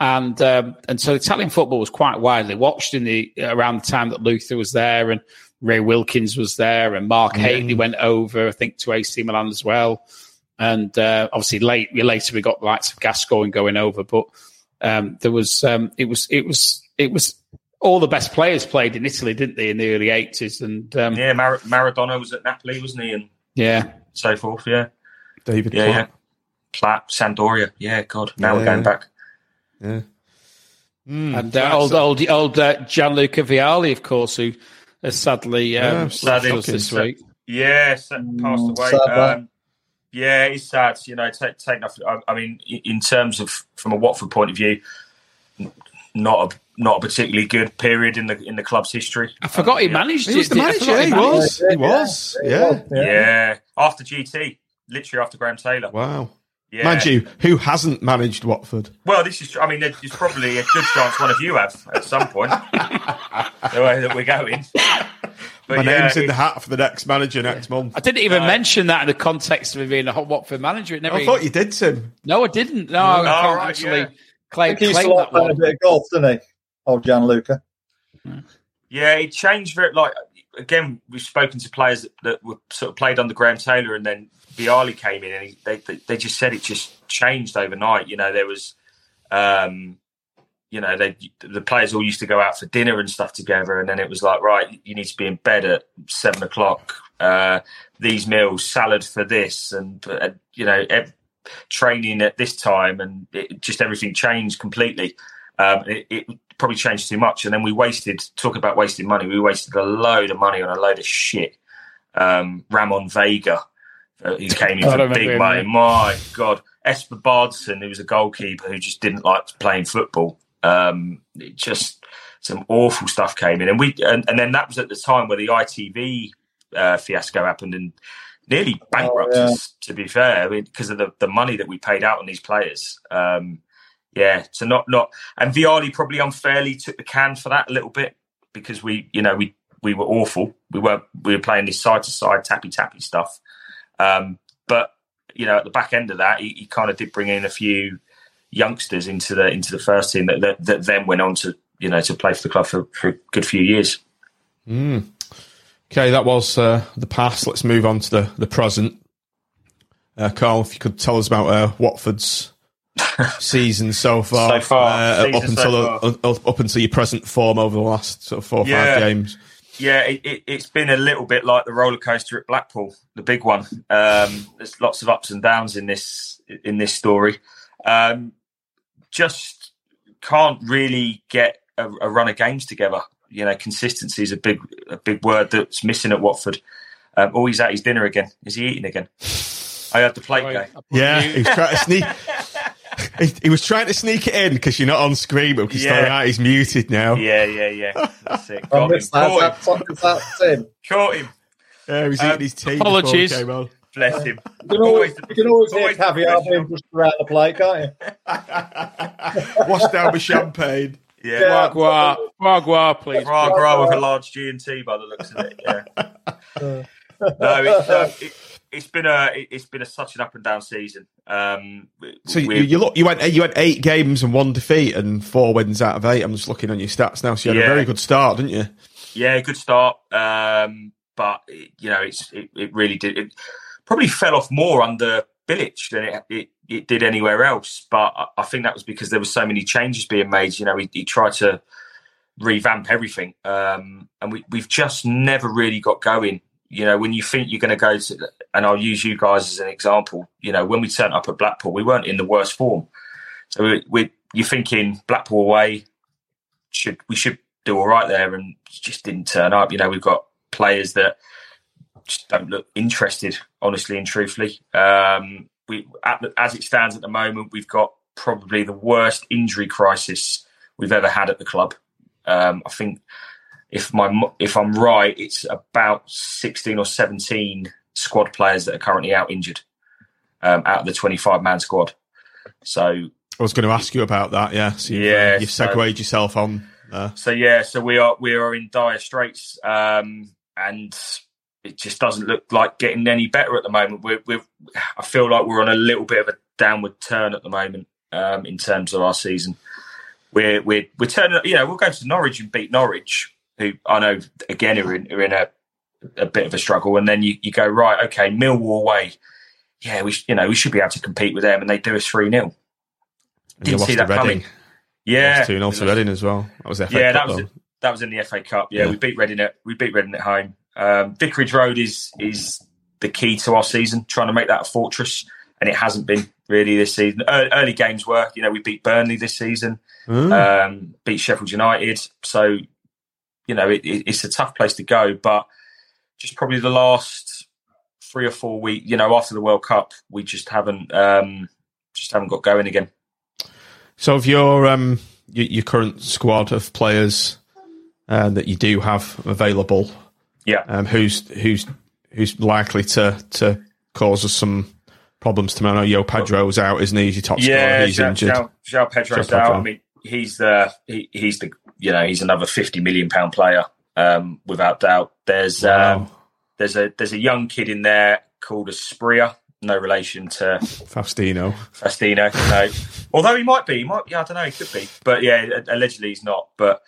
and um, and so Italian football was quite widely watched in the around the time that Luther was there and Ray Wilkins was there and Mark Hateley went over, I think, to AC Milan as well, and uh, obviously late later we got the likes of Gascoigne going over, but um, there was um, it was it was it was all the best players played in Italy, didn't they, in the early eighties, and um, Yeah, Mar- Maradona was at Napoli, wasn't he, and yeah. so forth. Yeah, David yeah, Platt. yeah. Platt, Sampdoria. Yeah, God, now we're going back. Yeah. Mm, And uh, old, old, old uh, Gianluca Vialli, of course, who has sadly um, Yeah, sadly. us this week. Yeah, passed Mm, away. sad. Um, yeah, it's sad. You know, take take nothing. I, I mean, in terms of from a Watford point of view, not a not a particularly good period in the in the club's history. I forgot he Yeah. managed He was the manager. forgot He managed was. He was. Yeah. Yeah. after GT, literally after Graham Taylor. Wow. Yeah. Mind you, who hasn't managed Watford? Well, this is. I mean, there's probably a good chance one of you have at some point. [laughs] the way that we're going. But My yeah, name's in the hat for the next manager next month. I didn't even No. mention that in the context of him being a hot Watford manager. It never. I thought you did, Tim. No, I didn't. No, I Oh, can't right, actually yeah. I claim, think he used claim that playing a bit of golf, didn't he? Old Gianluca. Yeah, it changed very like again. We've spoken to players that, that were sort of played under Graham Taylor, and then Vialli came in, and he, they, they just said it just changed overnight. You know, there was, um, you know, they the players all used to go out for dinner and stuff together, and then it was like, right, you need to be in bed at seven o'clock. Uh, these meals, salad for this, and uh, you know, ev- training at this time, and it, just everything changed completely. Um, it, it probably changed too much, and then we wasted. Talk about wasting money. We wasted a load of money on a load of shit. Um, Ramon Vega, who came in I for big him, money. yeah. My God, Espen Baardsen, who was a goalkeeper who just didn't like playing football. Um, it just some awful stuff came in, and we and, and then that was at the time where the ITV uh, fiasco happened and nearly bankrupt yeah. us. To be fair, I mean, because of the, the money that we paid out on these players. Um, yeah, so not not and Vialli probably unfairly took the can for that a little bit because we, you know, we we were awful. We were we were playing this side to side tappy tappy stuff. Um, but you know, at the back end of that, he, he kind of did bring in a few youngsters into the into the first team that, that, that then went on to you know to play for the club for, for a good few years. Okay, that was uh, the past. Let's move on to the, the present. Uh, Carl, if you could tell us about uh, Watford's [laughs] season so far, So far, uh, up until so up, up until your present form over the last sort of four or Yeah. five games. Yeah, it, it, it's been a little bit like the roller coaster at Blackpool, the big one. Um, there's lots of ups and downs in this in this story. Um, just can't really get a, a run of games together. You know, consistency is a big a big word that's missing at Watford. Um, oh, he's at his dinner again. Is he eating again? I had the plate Sorry, go. Yeah, he's trying to sneak. [laughs] he, he was trying to sneak it in because you're not on screen, but because Yeah. he's muted now. Yeah, yeah, yeah. [laughs] That's it. I Got him. missed that. Caught him. That's, that's, that's him. Caught him. Yeah, he was Um, eating his tea. before we apologies. came on. Bless him. You can always, you can always hear always caviar being pushed around the plate, can't you? [laughs] Wash down with champagne. Yeah. Yeah. Wagwa, Wagwa, please. Raw with a large G and T by the looks of it. Yeah. [laughs] no, it's, um, it, it's been a it, it's been a such an up and down season. Um, So you, you look, you went, you went eight games and one defeat and four wins out of eight. I'm just looking on your stats now. So you had Yeah. a very good start, didn't you? yeah, good start. Um, but it, you know, it's it, it really did. It probably fell off more under Bilic than it, it it did anywhere else. But I, I think that was because there were so many changes being made. You know, he, he tried to revamp everything, um, and we, we've just never really got going. You know, when you think you're going to go to, and I'll use you guys as an example. You know, when we turned up at Blackpool, we weren't in the worst form. So we, we you're thinking Blackpool away should we should do all right there, and just didn't turn up. You know, we've got players that just don't look interested, honestly and truthfully. Um, we, at as it stands at the moment, we've got probably the worst injury crisis we've ever had at the club. Um, I think if my if I'm right, it's about 16 or 17 squad players that are currently out injured um, out of the 25 man squad. So I was going to ask you about that. Yeah, so you've, Yeah, uh, you've so- segued yourself on. Uh, So yeah, so we are we are in dire straits, um, and it just doesn't look like getting any better at the moment. We're, we're I feel like we're on a little bit of a downward turn at the moment um, in terms of our season. We're we're we're turning. You know, we'll go to Norwich and beat Norwich, who I know again are in, are in a a bit of a struggle, and then you, you go right, okay, Millwall away. Yeah, we sh- you know we should be able to compete with them, and they do us three 0 and you Didn't see that coming. Reading. Yeah, Lost 2 0 to Reading as well. That was FA yeah, Cup, that was though. that was in the FA Cup. Yeah, Yeah. we beat Reading at we beat Reading at home. Um, Vicarage Road is is the key to our season, trying to make that a fortress, and it hasn't been really this season. Early games were, you know, we beat Burnley this season, Mm. um, beat Sheffield United, so you know it, it's a tough place to go. But just probably the last three or four weeks, you know, after the World Cup, we just haven't um, just haven't got going again. So, of your um, your, your current squad of players uh, that you do have available, Yeah. um, who's who's who's likely to to cause us some problems tomorrow? I know João Pedro's out, isn't he? He's your top yeah, scorer. He's João, injured. João, João Pedro's João out. I mean, he's the he, he's the you know he's another fifty million pound player um, without doubt. There's Wow. um, there's a there's a young kid in there called Asprilla, no relation to Faustino. Fastino. No, although he might be, he might. Yeah, I don't know. He could be, but yeah, allegedly he's not. But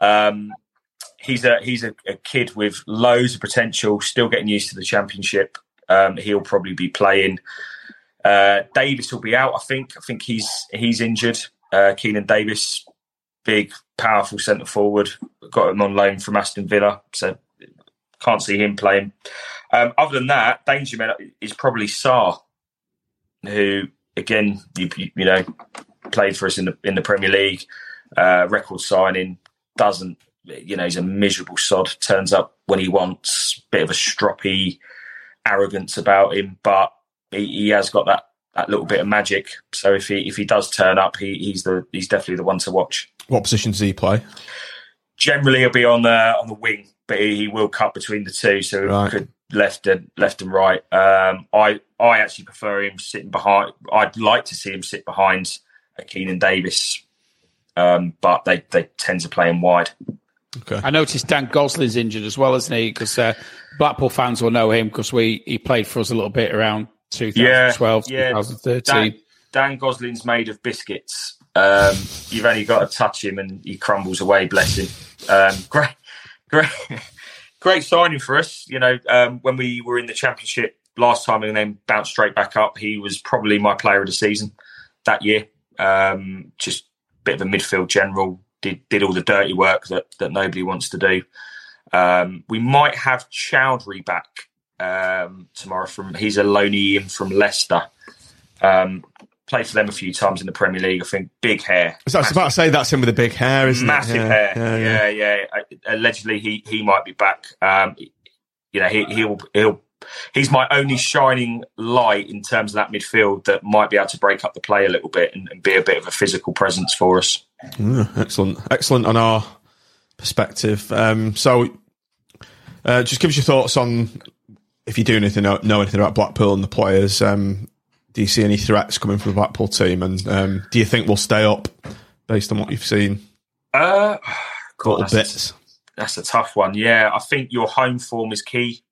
um, he's a he's a, a kid with loads of potential. Still getting used to the championship. Um, he'll probably be playing. Uh, Davis will be out. I think. I think he's he's injured. Uh, Keinan Davis, big, powerful centre forward. Got him on loan from Aston Villa, so can't see him playing. Um, other than that, danger man is probably Sarr, who again you, you you know played for us in the in the Premier League, uh, record signing. Doesn't you know he's a miserable sod. Turns up when he wants. Bit of a stroppy arrogance about him, but he, he has got that that little bit of magic. So if he if he does turn up, he, he's the he's definitely the one to watch. What position does he play? Generally, he'll be on the on the wing, but he, he will cut between the two, so Right. could left and left and right. Um, I I actually prefer him sitting behind. I'd like to see him sit behind a Keinan Davis, um, but they they tend to play him wide. Okay. I noticed Dan Gosling's injured as well, isn't he? Because uh, Blackpool fans will know him because we he played for us a little bit around 2012, yeah. 2013. Dan, Dan Gosling's made of biscuits. Um, you've only got to touch him and he crumbles away. Bless him. Um, great, great, [laughs] great signing for us. You know, um, when we were in the championship last time and then bounced straight back up, he was probably my player of the season that year. Um, just a bit of a midfield general. Did did all the dirty work that that nobody wants to do. Um, we might have Choudhury back um, tomorrow. From he's a loanee in from Leicester. Um, played for them a few times in the Premier League. I think big hair, So I was about to say that's him with the big hair, isn't massive it? Yeah, hair. yeah, Yeah, yeah. yeah. Allegedly, he he might be back. Um, you know, he, he'll he'll. He's my only shining light in terms of that midfield that might be able to break up the play a little bit and, and be a bit of a physical presence for us. Mm, excellent, excellent on our perspective. Um, so, uh, just give us your thoughts on if you do anything know, know anything about Blackpool and the players. Um, do you see any threats coming from the Blackpool team, and um, do you think we'll stay up based on what you've seen? Uh, God, Little that's a- bits. that's a tough one. Yeah, I think your home form is key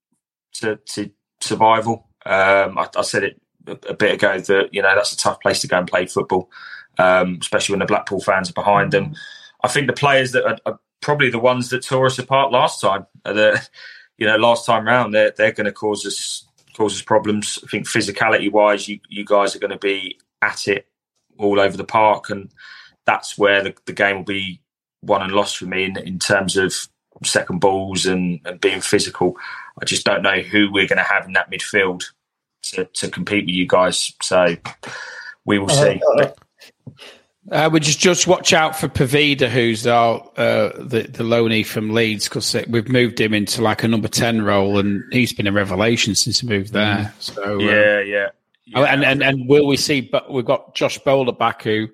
to, to survival. Um, I, I said it a, a bit ago that you know that's a tough place to go and play football, um, especially when the Blackpool fans are behind them. I think the players that are, are probably the ones that tore us apart last time. Are the [laughs] you know last time round they're they're going to cause us cause us problems. I think physicality wise, you you guys are going to be at it all over the park, and that's where the, the game will be won and lost for me in, in terms of second balls and, and being physical. I just don't know who we're going to have in that midfield to, to compete with you guys. So we will see. Uh, we just just watch out for Poveda, who's our uh, the the loanee from Leeds, because we've moved him into like a number ten role, and he's been a revelation since he moved there. So uh, yeah, yeah. Oh, and, and and will we see? But we've got Josh Bowler back, who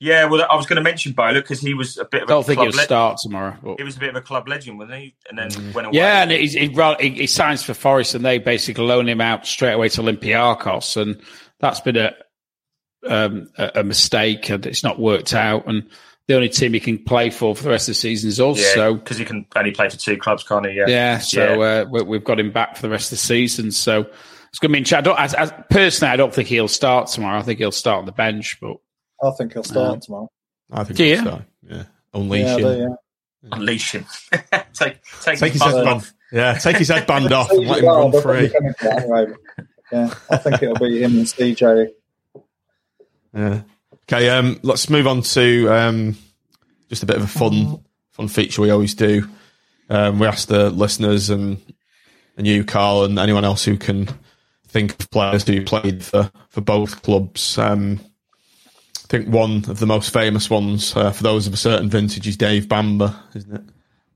Yeah, well, I was going to mention Bowler because he was a bit of I a don't think club he'll le- start tomorrow. but- He was a bit of a club legend, wasn't he? And then went away. Yeah, and he, he, he signs for Forest, and they basically loan him out straight away to Olympiacos, and that's been a um, a, a mistake, and it's not worked out. And the only team he can play for for the rest of the season is us. yeah, So because he can only play for two clubs, can't he? Yeah, yeah, so Uh, we, we've got him back for the rest of the season. So it's going to be. interesting. I don't, as, as, personally, I don't think he'll start tomorrow. I think he'll start on the bench, but I think he'll start Um, tomorrow. I think Do he'll you? start. Yeah, unleash Yeah, him. they, yeah. unleash him. [laughs] take take, Take his buzz headband. off. Yeah, take his headband [laughs] off and let him Well, run free. coming to that anyway. Yeah, I think it'll be him and CJ. Yeah. Okay. Um. Let's move on to um, just a bit of a fun, fun feature we always do. Um, we ask the listeners and and you, Carl, and anyone else who can think of players who played for for both clubs. Um, I think one of the most famous ones uh, for those of a certain vintage is Dave Bamber, isn't it?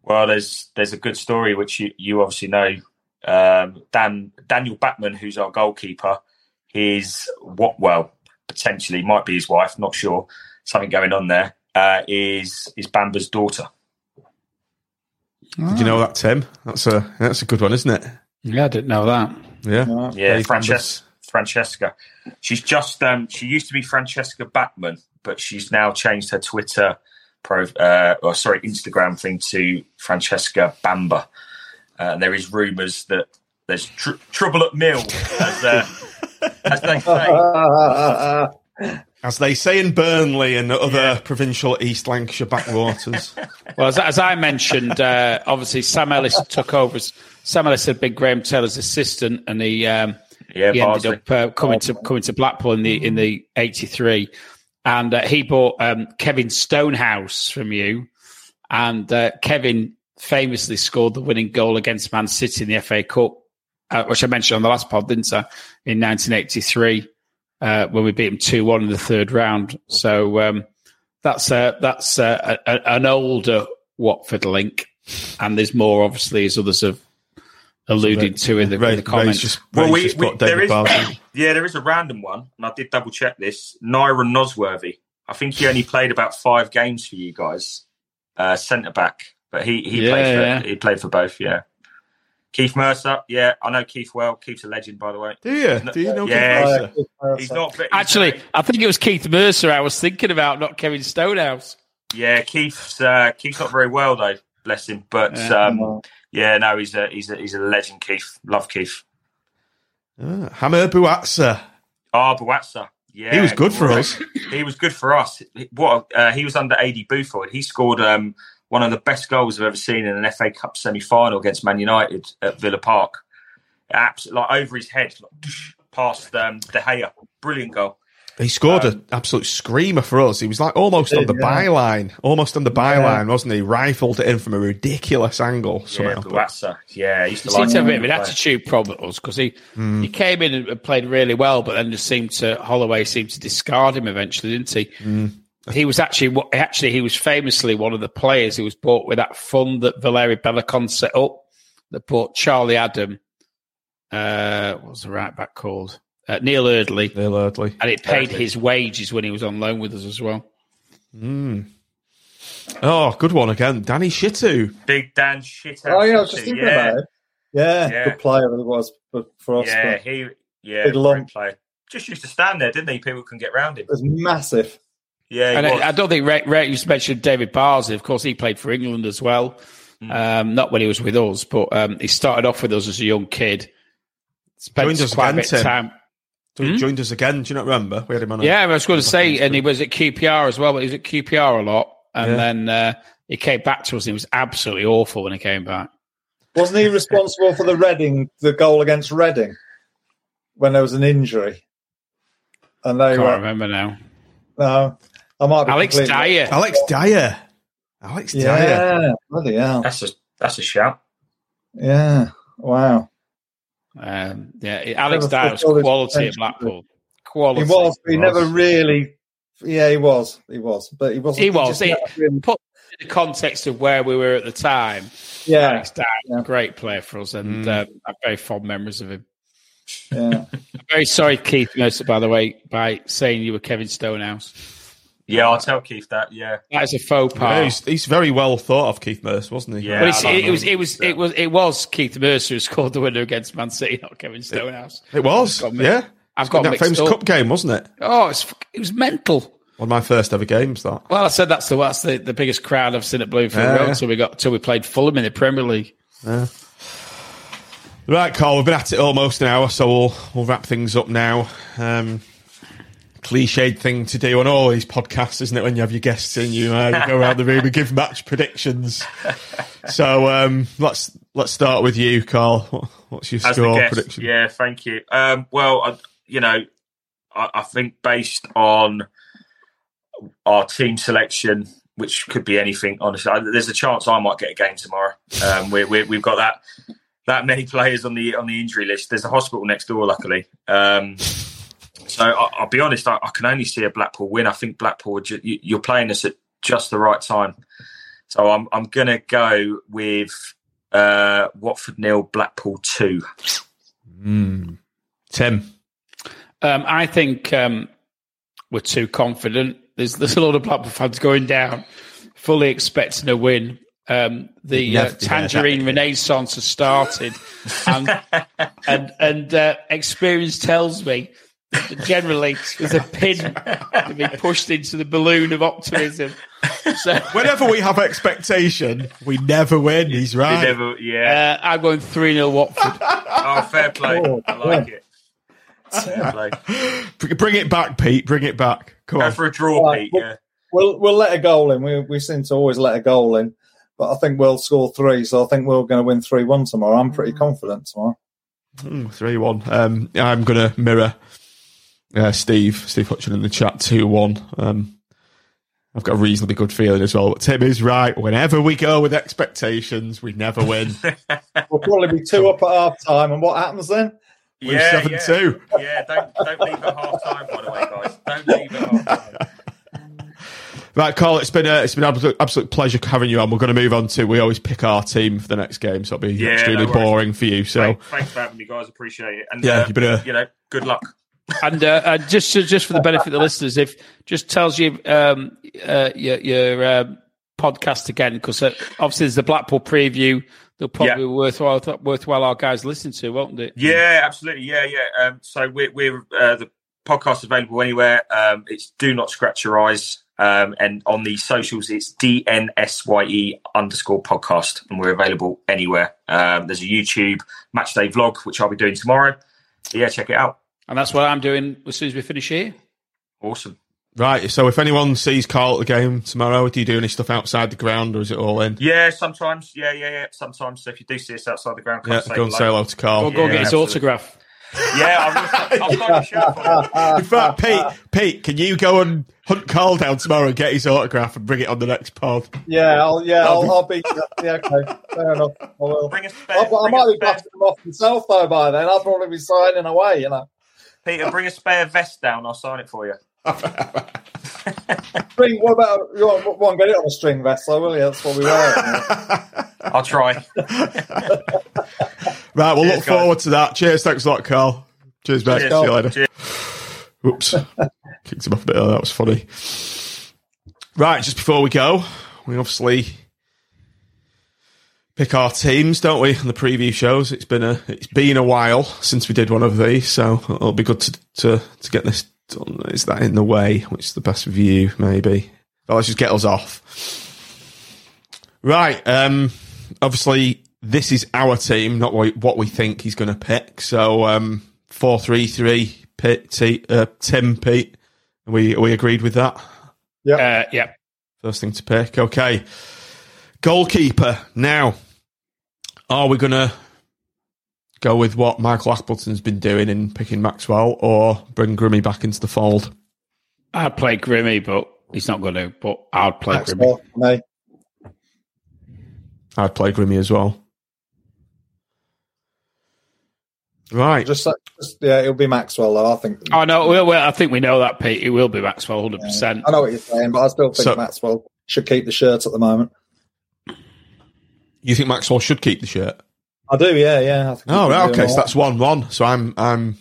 Well, there's there's a good story which you, you obviously know. Um, Dan Daniel Bachmann, who's our goalkeeper, his what? Well, potentially might be his wife. Not sure. Something going on there. Uh, is is Bamber's daughter? Did you know that, Tim? That's a that's a good one, isn't it? yeah, I didn't know that. Yeah. Yeah, Dave Frances- Francesca. She's just um, she used to be Francesca Bachmann, but she's now changed her Twitter pro uh, or sorry Instagram thing to Francesca Bamber. Uh, and there is rumours that there's tr- trouble at mill, as, uh, as they say. [laughs] As they say in Burnley and other provincial East Lancashire backwaters. [laughs] Well, as, as I mentioned, uh, obviously Sam Ellis took over. Sam Ellis had been Graham Taylor's assistant, and he um, Yeah, he ended up uh, coming to coming to Blackpool in the in the '83, and uh, he bought um, Kevin Stonehouse from you, and uh, Kevin famously scored the winning goal against Man City in the FA Cup, uh, which I mentioned on the last pod, didn't I? In 1983, uh, when we beat him two one in the third round. So um, that's uh, that's uh, a, a, an older Watford link, and there's more obviously as others have alluded to in the, in the comments. Ray's just, Well, we, we put there David is Barton. yeah there is a random one, and I did double check this. Nyron Nosworthy. I think he only played about five games for you guys, uh, centre back, but he he Yeah, played for yeah. he played for both. Yeah. Keith Mercer, yeah, I know Keith well. Keith's a legend, by the way. Do you? Do you know Yeah, Keith Mercer? He's not he's- Actually, I think it was Keith Mercer I was thinking about, not Kevin Stonehouse. yeah, Keith's uh, Keith's not very well though, bless him. But Yeah. um, yeah, no, he's a he's a he's a legend. Keith, love Keith. Ah, Hameur Bouazza. Ah, Bouazza. Yeah, He was good for great. us. He was good for us. What uh, he was under Aidy Boothroyd. He scored um, one of the best goals I've ever seen in an FA Cup semi-final against Man United at Villa Park. Absolutely, like over his head, like, past um, De Gea. Brilliant goal. He scored Um, an absolute screamer for us. He was like almost on the Yeah. byline, almost on the byline, wasn't he? Rifled it in from a ridiculous angle Yeah, somehow. but- Bouazza. Yeah, he used He to seemed to have a bit of an attitude problem with us because he, he came in and played really well, but then just seemed to, Holloway seemed to discard him eventually, didn't he? He was actually, actually, he was famously one of the players who was bought with that fund that Valeri Belokon set up that bought Charlie Adam, uh, what was the right back called? Uh, Neal Eardley. Neal Eardley. And it paid Eardley. his wages when he was on loan with us as well. Oh, good one again. Danny Shittu. Big Dan shit. Oh yeah, I was just thinking yeah. about it. Yeah, Yeah. good player he was for, for us. Yeah, he yeah, Big great lump. player. Just used to stand there, didn't he? People couldn't get round him. it was massive. Yeah, And. I, I don't think Ray, Ray you mentioned David Bardsley. Of course, he played for England as well. Hmm. Um, not when he was with us, but um, he started off with us as a young kid. Spent Joined us quite again, a bit Tim. time. He joined us again. Do you not remember? We had him on. Yeah, I was going to say, and he was at QPR as well. But he was at QPR a lot, and Yeah. then uh, he came back to us. and He was absolutely awful when he came back. Wasn't he responsible for the Reading, the goal against Reading, when there was an injury? and they Can't were remember now. no. I might be Alex completely- Dyer. Alex Dyer. Alex Dyer. Yeah, bloody hell. That's a that's a shout. Yeah, wow. Um, yeah, Alex Dyer was quality at. Blackpool. Quality. He was, but he never really. Yeah, he was. He was, but he wasn't. He was. just He, really- put in the context of where we were at the time. yeah, Alex Dyer, great player for us, and uh, I have very fond memories of him. yeah. I'm [laughs] very sorry, Keith Mercer, by the way, by saying you were Kevin Stonehouse. Yeah, I'll tell Keith that. Yeah, That is a faux Yeah, pas. he's, he's very well thought of, Keith Mercer, wasn't he? Yeah. But it's, I it, was, it was it was it was Keith Mercer who scored the winner against Man City, not Kevin Stonehouse. It was. I've yeah. I've got that famous up. cup game, wasn't it? Oh, it's, fuck- it was mental. One of my first ever games. That. Well, I said that's the that's the, the biggest crowd I've seen at Bloomfield Yeah, Road yeah. until we got until we played Fulham in the Premier League. Right, Carl. We've been at it almost an hour, so we'll we'll wrap things up now. Um, cliched thing to do on all these podcasts, isn't it? When you have your guests in, you, uh, you go around the room and give match predictions. [laughs] So um, let's let's start with you, Carl. What's your as score guest. prediction? Yeah, thank you. Um, well, I, you know, I, I think based on our team selection, which could be anything. Honestly, I, there's a chance I might get a game tomorrow. Um, we we we've got that that many players on the on the injury list. There's a hospital next door, luckily. Um, so I, I'll be honest, I, I can only see a Blackpool win. I think Blackpool, ju- you- you're playing us at just the right time. So I'm I'm gonna go with uh, Watford nil, Blackpool two. Mm. Tim. Um, I think um, we're too confident. There's there's a lot of Blackpool fans going down, fully expecting a win. Um, the uh, tangerine renaissance has started, and [laughs] and and uh, experience tells me that generally there's a pin to be pushed into the balloon of optimism. So Whenever we have expectation, we never win. He's You right. never, yeah. uh, I'm going three 0 Watford. oh, fair play. Oh, I like it. Fair play. Bring it back, Pete. Bring it back. Come Go on. for a draw, Right, Pete. well- Yeah. We'll we'll let a goal in. We we seem to always let a goal in, but I think we'll score three. So I think we're going to win three one tomorrow. I'm pretty confident tomorrow. Mm, Three one. Um, I'm gonna mirror uh, Steve. Steve Hutchin in the chat two one. Um, I've got a reasonably good feeling as well. But Tim is right. Whenever we go with expectations, we never win. [laughs] We'll probably be two up at half time, and what happens then? We're Yeah, seven yeah. two. Yeah, don't don't leave at half time, by the way, guys. Don't leave at half time. [laughs] Right, Carl. It's been a, it's been an absolute, absolute pleasure having you on. We're going to move on to we always pick our team for the next game, so it'll be Yeah, extremely no boring for you. So Thank- Thanks for having me, guys. Appreciate it. And Yeah, uh, you better- you know, good luck. And uh, uh, just just for the benefit of the listeners, if just tells you um, uh, your, your um podcast again, because uh, obviously there's the Blackpool preview. They'll probably Yeah. be worthwhile worthwhile our guys listen to, won't it? Yeah, absolutely. Yeah, yeah. Um, so we're, we're uh, the podcast is available anywhere. Um, it's Do Not Scratch Your Eyes. Um, and on the socials, it's DNSYE underscore podcast. And we're available anywhere. Um, there's a YouTube match day vlog, which I'll be doing tomorrow. So yeah, check it out. And that's what I'm doing as soon as we finish here. Awesome. right. So if anyone sees Carl at the game tomorrow, do you do any stuff outside the ground, or is it all in? Yeah, sometimes. Yeah, yeah, yeah. Sometimes. So if you do see us outside the ground, come Yeah, say go and say hello. hello to Carl. Go, go Yeah, get his absolutely. autograph. Yeah, I've, I've got a shirt for. [laughs] In fact, Pete, Pete, can you go and hunt Carl down tomorrow and get his autograph and bring it on the next pod? Yeah, I'll, yeah, I'll, I'll be. Yeah, okay, fair enough. I will. Bring a spare, I, I bring might a be spare, busting him off myself though by then. I'll probably be signing away. You know, Peter, bring a spare vest down. I'll sign it for you. [laughs] string. What about you? Want, want to get it on a string vest? though, will you? That's what we wear. [laughs] [laughs] I'll try. Right, we'll Cheers, look guys. forward to that. Cheers, thanks a lot, Carl. Cheers, mate. Cheers. See you later. Cheers. Oops. Kicked him off a bit. Oh, that was funny. Right, just before we go, we obviously pick our teams, don't we? On the preview shows, it's been a it's been a while since we did one of these, so it'll be good to to, to get this done. Is that in the way? Which is the best view, maybe? Well, let's just get us off. Right. Um. Obviously, this is our team, not what what we think he's going to pick. So, um, four three three. Pete, T, uh, Tim, Pete. Are we are we agreed with that? Uh, yeah. First thing to pick. Okay. Goalkeeper. Now, are we going to go with what Michael Appleton's been doing in picking Maxwell, or bring Grimmy back into the fold? I'd play Grimmy, but he's not going to. But I'd play Grimmy. Maxwell. I'd play Grimmy as well. Right. Just, just yeah, it'll be Maxwell though. I think. Oh no, well, well, I think we know that, Pete. It will be Maxwell, hundred percent. I know what you're saying, but I still think So- Maxwell should keep the shirt at the moment. You think Maxwell should keep the shirt? I do, yeah, yeah. I think Oh, right, okay. So that's one-one. So I'm, I'm.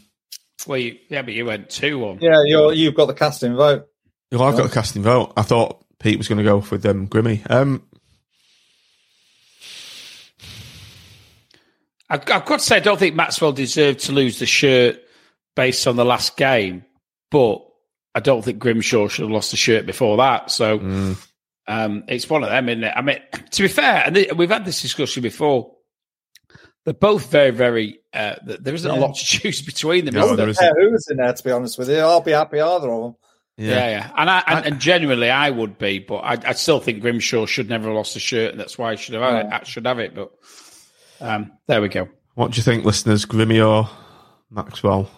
Well, you, yeah, but you went two one. Yeah, you're, you've got the casting vote. Well, I've got the casting vote. I thought Pete was going to go off with um, Grimmy. Um, I've, I've got to say, I don't think Maxwell deserved to lose the shirt based on the last game, but I don't think Grimshaw should have lost the shirt before that. So um, it's one of them, isn't it? I mean, [clears throat] to be fair, and th- we've had this discussion before. They're both very, very. Uh, th- there isn't a lot to choose between them. No, is there there? isn't. Yeah, who in there? To be honest with you, I'll be happy either of them. Yeah, yeah, and I and, and genuinely I would be, but I, I still think Grimshaw should never have lost the shirt, and that's why he should have had it. I should have it, but um, there we go. what do you think, listeners? Grimmy or Maxwell? Do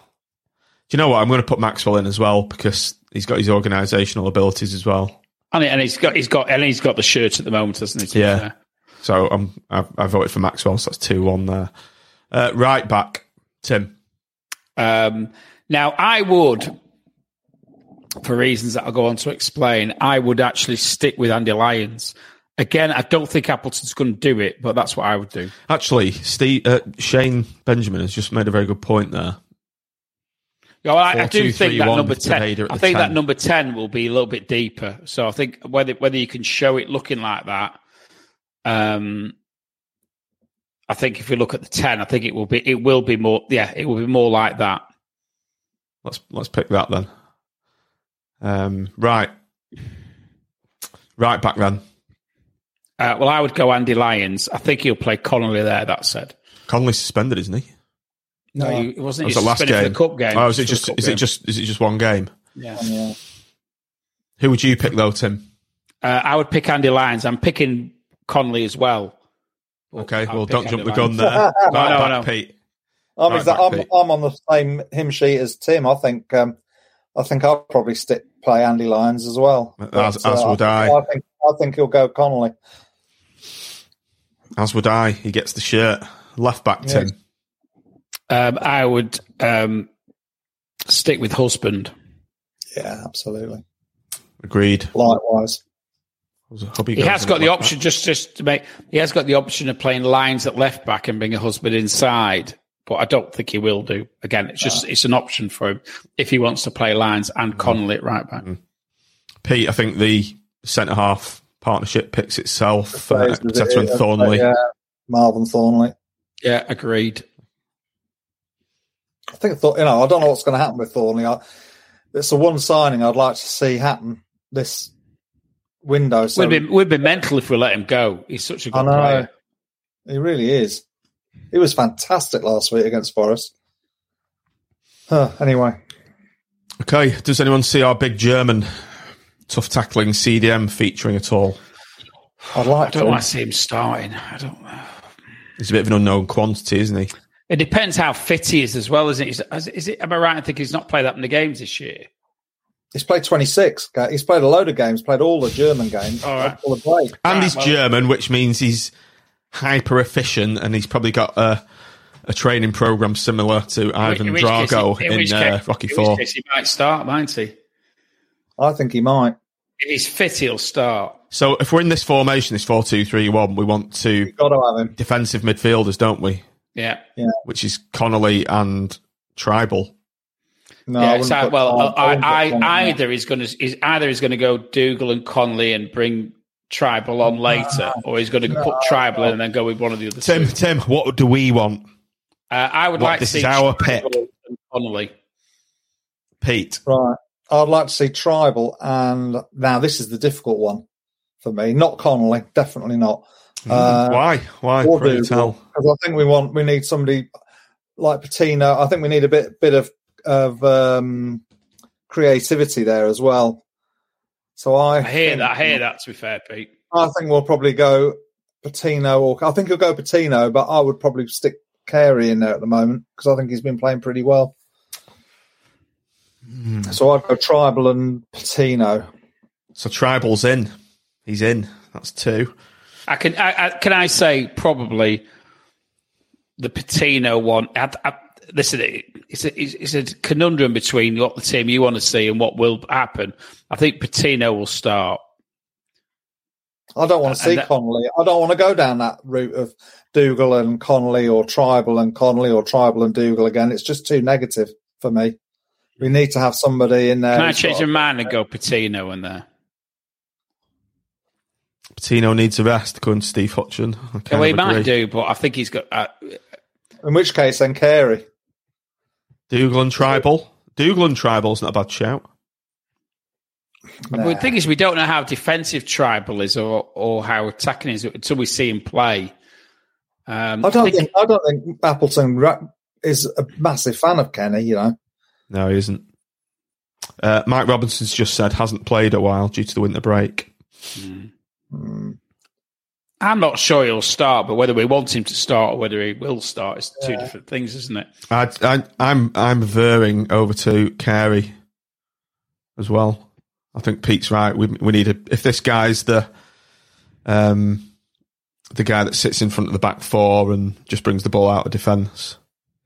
you know what? I'm going to put Maxwell in as well because he's got his organisational abilities as well. And, and he's got he's got and he's got the shirt at the moment, hasn't he? Yeah. So I'm, I, I voted for Maxwell. So that's two one there. Uh, right back, Tim. Um, now, I would, for reasons that I'll go on to explain, I would actually stick with Andy Lyons. Again, I don't think Appleton's going to do it, but that's what I would do. Actually, Steve, uh, Shane Benjamin has just made a very good point there. Yeah, well, I, I do two, think three, that number ten. I think 10. that number ten will be a little bit deeper. So I think whether whether you can show it looking like that, um, I think if we look at the ten, I think it will be it will be more. Yeah, it will be more like that. Let's let's pick that then. Um, right, right back then. Uh, well, I would go Andy Lyons. I think he'll play Connolly there. That said, Connolly suspended, isn't he? No, he, it wasn't. It was the last game? the cup game. Oh, is it just cup is it just is it just one game? Yeah. Yeah. Who would you pick though, Tim? Uh, I would pick Andy Lyons. I'm picking Connolly as well. Okay, I'll well, don't Andy jump the Lyons. gun there. [laughs] right no, back, no. Pete. I'm, Right back, I'm, Pete. I'm on the same hymn sheet as Tim. I think um, I think I'll probably stick play Andy Lyons as well. As- as would I. I think I think he'll go Connolly. As would I. He gets the shirt. Left back, Yeah. Tim. Um, I would um, stick with husband. Yeah, absolutely. Agreed. Likewise. Hubby He has got the left option just just to make. He has got the option of playing Lyons at left back and bring a husband inside, but I don't think he will do. Again, it's just it's an option for him if he wants to play Lyons and Connolly at right back. back. Pete, I think the centre half partnership picks itself. Uh, Plays with Arteta and it, Thorniley. Yeah, Marvin Thorniley. Yeah, agreed. I think Thor- you know I don't know what's going to happen with Thorniley. I, it's the one signing I'd like to see happen this window. So we'd be we'd be mental if we let him go. He's such a good know player. he really is. He was fantastic last week against Forest. Huh, anyway, Okay, does anyone see our big German tough tackling CDM featuring at all? I'd I like don't to. want to see him starting. I don't. He's a bit of an unknown quantity, isn't he? It depends how fit he is as well, isn't it? Is, is it? Am I right in thinking he's not played that many games this year? He's played 26. He's played a load of games, played all the German games. All right. All the break. And Right, he's well- German, which means he's hyper efficient, and he's probably got a, a training program similar to Ivan In which case Drago he- in, which uh, Rocky in Four. case he might start, might he? I think he might. If he's fit, he'll start. So if we're in this formation, this four-two-three-one, we want two You've got to have him. defensive midfielders, don't we? Yeah. Which is Connolly and Trybull. No, I yeah, wouldn't so, put- well, I I, I, either he's going to is either he's going to go Dougall and Conley and bring Trybull on later, or he's going to put Trybull in and then go with one of the other Tim, two. Tim, what do we want? Uh, I would What, like to see is our Trybull pick. and Connolly. Pete. Right. I'd like to see Trybull, and now this is the difficult one for me. Not Connolly, definitely not. Uh, Why? Why? or Pray Dougal, tell. Because I think we want we need somebody like Patino. I think we need a bit bit of of um, creativity there as well. So I, I hear think- that. I hear that. To be fair, Pete. I think we'll probably go Patino, or I think he'll go Patino, but I would probably stick Carey in there at the moment because I think he's been playing pretty well. Hmm. So I'd go Trybull and Patino. So Trybull's in. He's in. That's two. I can I, I, can I say probably the Patino one. I, I, listen, it's a, it's a conundrum between what the team you want to see and what will happen. I think Patino will start. I don't want to uh, see that- Connolly. I don't want to go down that route of Dougall and Connolly or Trybull and Connolly or Trybull and Dougall again. It's just too negative for me. We need to have somebody in there. Can I change my mind and go Patino in there? Patino needs a rest, according to Steve Hutchin. I kind well, he of might do, but I think he's got. Uh, In which case, then Carey. Dougall Trybull. Dougall and Trybull's not a bad shout. But the thing is, we don't know how defensive Trybull is or or how attacking is until we see him play. Um, I don't think, I don't think Appleton is a massive fan of Kenny. You know, No, he isn't. Uh, Mike Robinson's just said hasn't played a while due to the winter break. I'm not sure he'll start, but whether we want him to start or whether he will start is two different things, isn't it? I, I, I'm I'm veering over to Carey as well. I think Pete's right. We we need a if this guy's the um the guy that sits in front of the back four and just brings the ball out of defence.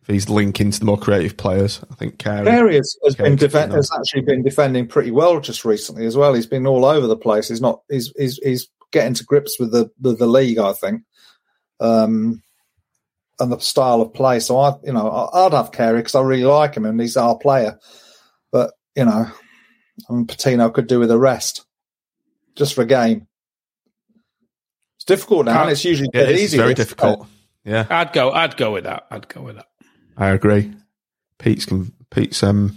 If he's linking to the more creative players, I think Carey. Carey has, has been Carey's defen- good has actually been defending pretty well just recently as well. He's been all over the place. He's not. He's he's, he's getting to grips with the with the league. I think. Um, and the style of play. So I, you know, I- I'd have Carey because I really like him and he's our player. But you know, I mean, Patino could do with a rest, just for a game. It's difficult now. and it's usually Yeah, it's easy. very this. difficult. Yeah, I'd go. I'd go with that. I'd go with that. I agree. Pete's con- Pete's um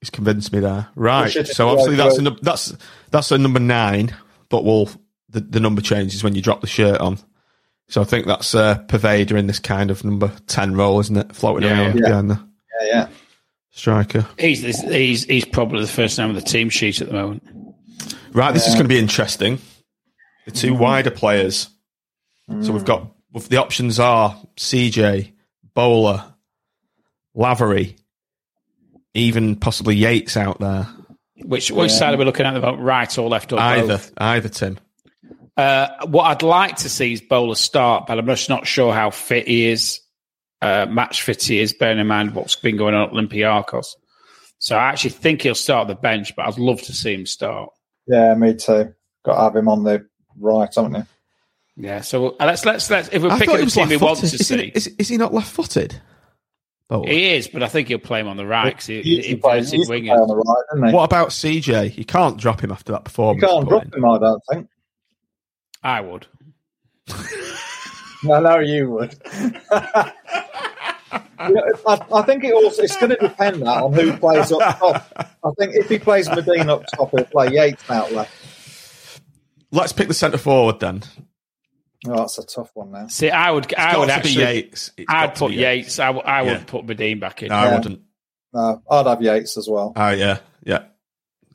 he's convinced me there. Right. So obviously that's a, num- that's that's a number nine, but we'll the, the number changes when you drop the shirt on. So I think that's uh, Poveda in this kind of number ten role, isn't it? Floating Yeah, around yeah. behind the Yeah, yeah. striker. He's he's he's probably the first name on the team sheet at the moment. Right, this is going to be interesting. The two wider players. So we've got the options are CJ, Bowler, Lavery, even possibly Yates out there. Which which side are we looking at? the moment? Right or left or Either, both? either Tim. Uh, what I'd like to see is Bowler start, but I'm just not sure how fit he is, uh, match fit he is, bearing in mind what's been going on at Olympiacos. So I actually think he'll start at the bench, but I'd love to see him start. Yeah, me too. Got to have him on the right, haven't you? Yeah, so uh, let's let's let's if we're I picking thought the he was team we want to Is he, see, is, is he not left-footed? Oh. he is, but I think he'll play him on the right. 'cause he, He he, used he inverted used to play on the right, didn't he? What about CJ? You can't drop him after that performance. You performance. can't drop in. him, I don't think. I would. No, no, you would. [laughs] I, I think it also it's going to depend that on who plays up top. I think if he plays Madine up top, he'll play Yates out left. Let's pick the centre forward then. Oh, that's a tough one now. See, I would, I would to actually, Yates. It's I'd put be Yates. I, w- I Yeah. wouldn't put Madine back in. No, I wouldn't. No, I'd have Yates as well. Oh yeah, yeah.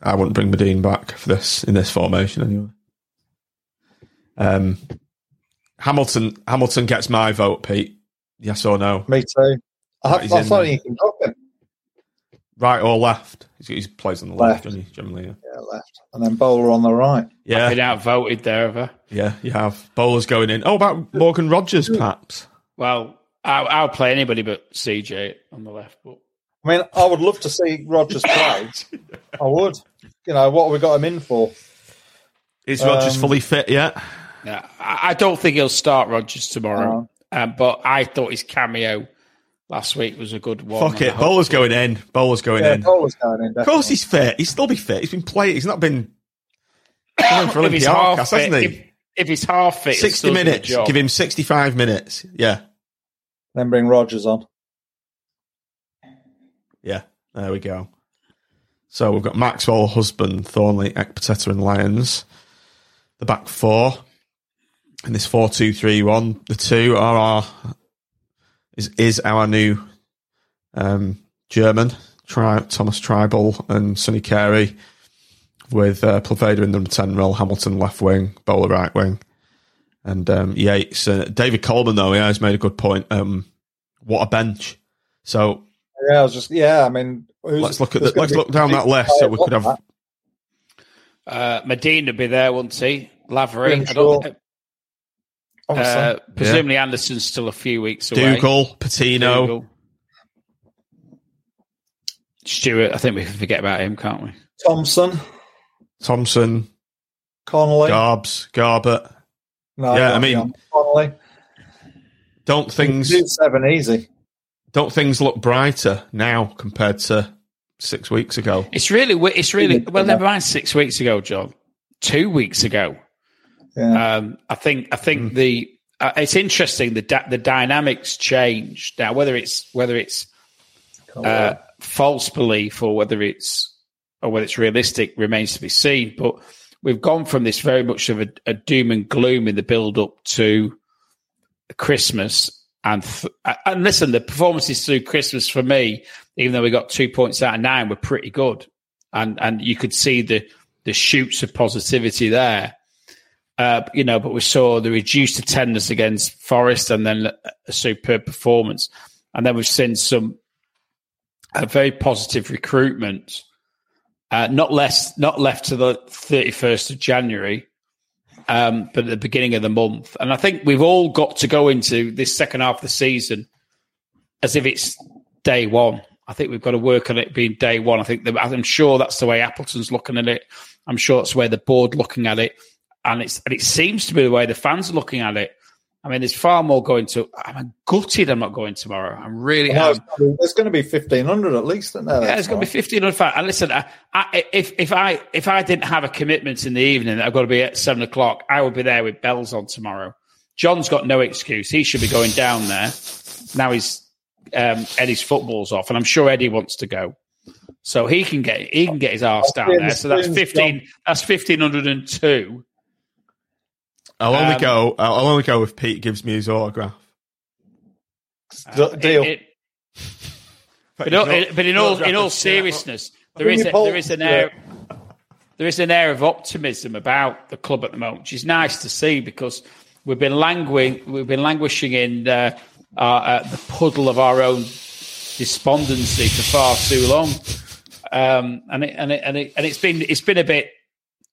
I wouldn't bring Madine back for this in this formation anyway. Um, Hamilton Hamilton gets my vote, Pete. Yes or no? Me too. I, Right, have, he's I in thought you can drop him. Right or left? He's, he plays on the left, Left. he? Generally, yeah. Yeah, left, and then Bowler on the right. Yeah, Been outvoted there, have I? yeah. You have bowlers going in. Oh, about Morgan Rogers, perhaps. Well, I, I'll play anybody but CJ on the left. But I mean, I would love to see Rogers play. [laughs] I would. You know, what have we got him in for? Is Rogers Um, fully fit yet? yeah, I, I don't think he'll start Rogers tomorrow. Um, but I thought his cameo last week was a good one. Fuck it. Bowler's going in. Bowler's going Yeah, in. Bowler's going in. Of course, he's fit. He's still be fit. He's been playing. He's not been playing for [coughs] if he's half Olympiacos, fit, hasn't he? if, if he's half fit, 60 still do the minutes. Give him 65 minutes. Yeah. Then bring Rogers on. Yeah. There we go. So we've got Maxwell, Husband, Thorniley, Ekpiteta, and Lyons. The back four. And this 4 2 3 1. The two are our, is, is our new um, German, Tri- Thomas Trybull and Sonny Carey, with uh, Poveda in the number 10 role, Hamilton left wing, Bowler right wing. and um, Yates. Uh, David Coleman though, he has made a good point. Um, what a bench! So Yeah, I was just yeah. I mean, who's- let's look at the, let's look down that list. So we could have [laughs] Uh, Madine be there, wouldn't he? Lavery. I don't, Obviously. Uh, presumably Anderson's still a few weeks away. Dougall, Patino. Dougall. Stewart, I think we can forget about him, can't we? Thompson, Thompson, Connolly. Garbs, Garbutt. No, Yeah, I mean- Connolly. Don't things Do seven easy. don't things look brighter now compared to six weeks ago? It's really, it's really, well, never mind six weeks ago, John. Two weeks ago. Yeah. Um, I think, I think the, uh, it's interesting, the, da- the dynamics change now, whether it's, whether it's, uh, false belief or whether it's or whether it's realistic remains to be seen. But we've gone from this very much of a, a doom and gloom in the build up to Christmas. And th- and listen, the performances through Christmas for me, even though we got two points out of nine, were pretty good, and and you could see the the shoots of positivity there. Uh, you know, but we saw the reduced attendance against Forest, and then a superb performance, and then we've seen some a very positive recruitment, uh, not less, not left to the thirty first of January, um, but at the beginning of the month. And I think we've all got to go into this second half of the season as if it's day one. I think we've got to work on it being day one. I think that, I'm sure that's the way Appleton's looking at it. I'm sure that's the way the board looking at it, and it's and it seems to be the way the fans are looking at it. I mean, there's far more going to. I'm gutted. I'm not going tomorrow. I'm really. No, am. it's gonna be- there's going to be fifteen hundred at least, isn't there? Yeah, it's going to be fifteen hundred. And listen, I, I, if if I if I didn't have a commitment in the evening, that I've got to be at seven o'clock. I would be there with bells on tomorrow. John's got no excuse. He should be going down there. Now he's um, Eddie's football's off, and I'm sure Eddie wants to go, so he can get he can get his arse down there. So that's fifteen. That's fifteen hundred and two. I'll only Um, go. I'll I'll only go if Pete gives me his autograph. D- deal. It- [laughs] but, in all- but in all in all seriousness, there is a, there is an air there is an air of optimism about the club at the moment, which is nice to see because we've been languishing we've been languishing in uh, our, uh, the puddle of our own despondency for far too long, um, and it, and it, and it, and it's been it's been a bit.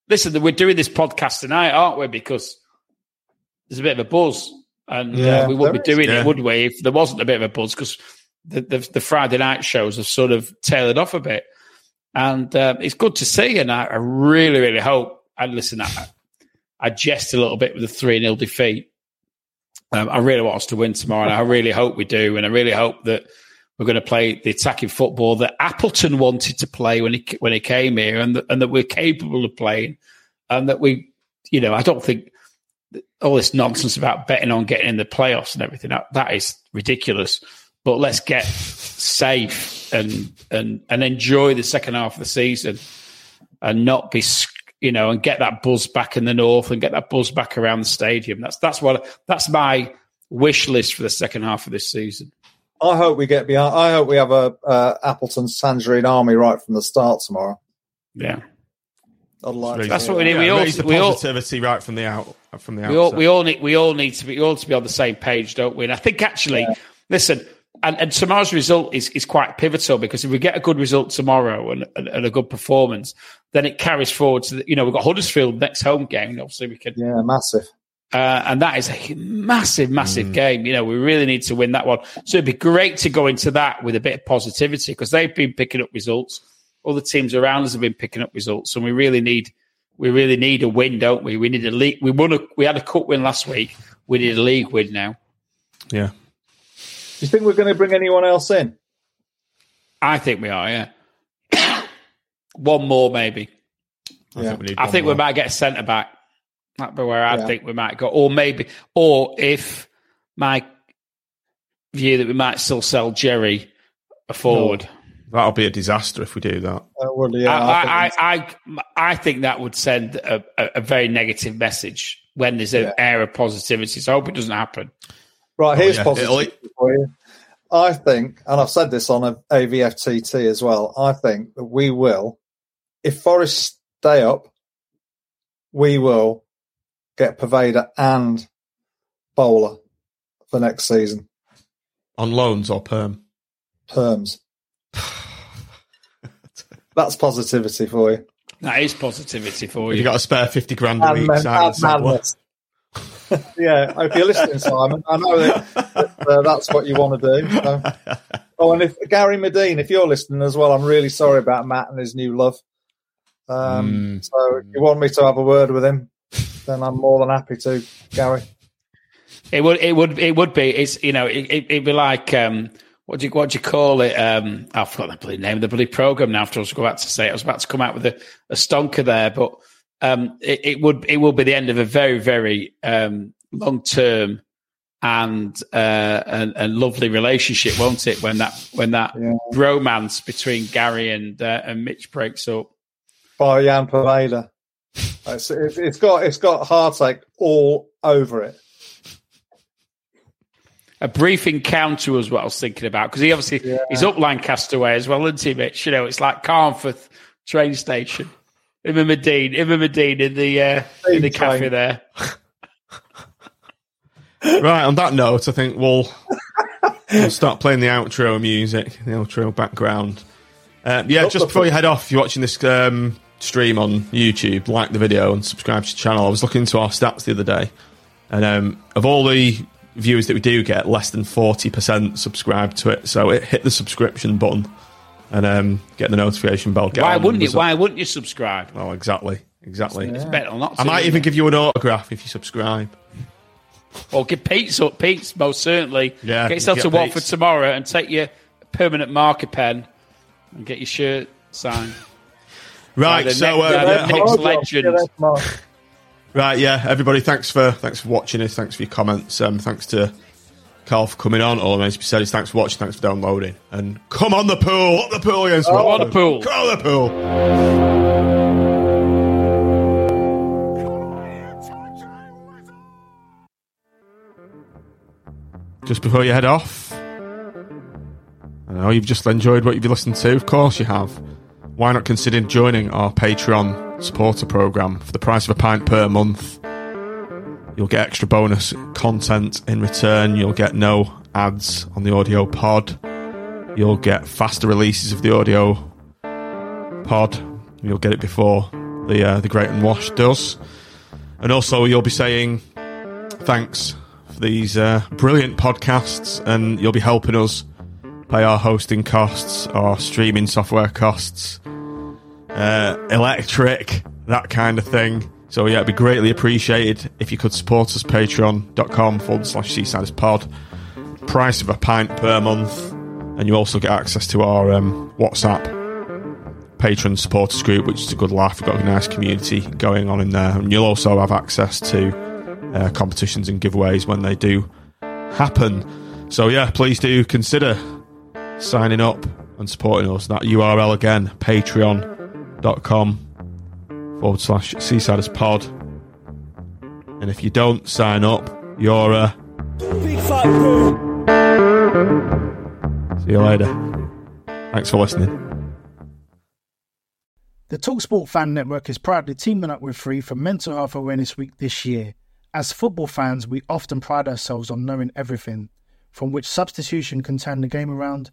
Listen, we're doing this podcast tonight, aren't we? Because there's a bit of a buzz, and Yeah, uh, we wouldn't be there is. doing Yeah. it, would we, if there wasn't a bit of a buzz? Because the, the the Friday night shows have sort of tailored off a bit, and uh, it's good to see. And I, I really, really hope. And listen, I, I jest a little bit with the three 0 defeat. Um, I really want us to win tomorrow, and I really hope we do. And I really hope that we're going to play the attacking football that Appleton wanted to play when he when he came here, and that, and that we're capable of playing, and that we, you know, I don't think all this nonsense about betting on getting in the playoffs and everything that, that is ridiculous. But let's get safe and and and enjoy the second half of the season, and not be you know and get that buzz back in the north and get that buzz back around the stadium. That's that's what that's my wish list for the second half of this season. I hope we get behind. I hope we have a uh, Appleton's Tangerine Army right from the start tomorrow. Yeah. I'd like to That's what we that. need. We all- raise the we all- positivity right from the out from the we all we all need we all need to be all to be on the same page, don't we? And I think actually, listen, and, and tomorrow's result is is quite pivotal because if we get a good result tomorrow and, and, and a good performance, then it carries forward to the, you know we've got Huddersfield next home game. Obviously, we can Yeah, massive. uh, and that is a massive, massive game. You know, we really need to win that one. So it'd be great to go into that with a bit of positivity because they've been picking up results. Other teams around us have been picking up results, and we really need we really need a win, don't we? We need a league. We won. A, we had a cup win last week. We need a league win now. yeah. Do you think we're going to bring anyone else in? I think we are. Yeah, [coughs] one more maybe. I Yeah. think we need. I think we might get a centre back. That'd be where I Yeah. think we might go, or maybe, or if my view that we might still sell Jerry a forward. That'll be a disaster if we do that. Uh, well, yeah, I, I, think I, I, I think that would send a, a, a very negative message when there's an Yeah. air of positivity. So I hope it doesn't happen. right, here's yeah, positive for you. I think, and I've said this on a AVFTT as well. I think that we will, if Forest stay up, we will get Poveda and bowler for next season. On loans or perm? Perms. That's positivity for you. That is positivity for If you. you got a spare 50 grand a And week, men- Sadler. [laughs] yeah, if you're listening, Simon, I know that, that, uh, that's what you want to do. So. Oh, and if Gary Madine, if you're listening as well, I'm really sorry about Matt and his new love. Um, So, if you want me to have a word with him, then I'm more than happy to, Gary. It would, it would, it would be. It's you know, it, it, it'd be like um, what do you what do you call it? Um, I forgot the bloody name of the bloody program now. After I was about to say, it. I was about to come out with a, a stonker there, but um, it, it would it will be the end of a very very um, long term and uh, and, and lovely relationship, won't it? When that when that romance between Gary and uh, and Mitch breaks up. By Jan. It's, it's, it's got it's got heartache all over it. A brief encounter was what I was thinking about because he obviously he's up Lancaster way as well, isn't he, Mitch? You know, it's like Carnforth train station. Him and Madine, him and Madine in the uh, in the Train. cafe there. [laughs] Right, on that note, I think we'll, we'll start playing the outro music, the outro background. Uh, yeah, just before you head off, if you're watching this um, stream on YouTube, like the video and subscribe to the channel. I was looking into our stats the other day, and um, of all the viewers that we do get, less than 40% subscribe to it. So it, hit the subscription button and um, get the notification bell. Get Why wouldn't you? up. Why wouldn't you subscribe? Oh, exactly. Exactly. It's better not. I might even it? give you an autograph if you subscribe. or give Pete's up. Pete's most certainly. Yeah, get yourself get to Watford tomorrow and take your permanent marker pen and get your shirt signed. Right, By the so ne- uh, by the yeah, next hope- legend. Right, yeah, everybody, thanks for thanks for watching us. Thanks for your comments. Um, thanks to Carl for coming on. All meant to be said is thanks for watching. Thanks for downloading. And come on the pool, up the pool against Come on the pool. Come on the pool. Just before you head off, I know you've just enjoyed what you've listened to. Of course you have. Why not consider joining our Patreon supporter program for the price of a pint per month? You'll get extra bonus content in return. You'll get no ads on the audio pod. You'll get faster releases of the audio pod. You'll get it before the uh, the Great and Wash does. And also, you'll be saying thanks for these uh, brilliant podcasts, and you'll be helping us pay our hosting costs, our streaming software costs, uh, electric, that kind of thing. So yeah, it'd be greatly appreciated if you could support us. Patreon.com forward slash Seasiders Pod. Price of a pint per month, and you also get access to our um, WhatsApp patron supporters group, which is a good laugh. We've got a nice community going on in there, and you'll also have access to uh, competitions and giveaways when they do happen. So yeah, please do consider signing up and supporting us. That URL again, patreon.com forward slash Seasiders Pod. And if you don't sign up, you're a. Big fat See you later. Thanks for listening. The Talksport Fan Network is proudly teaming up with Free for Mental Health Awareness Week this year. As football fans, we often pride ourselves on knowing everything, from which substitution can turn the game around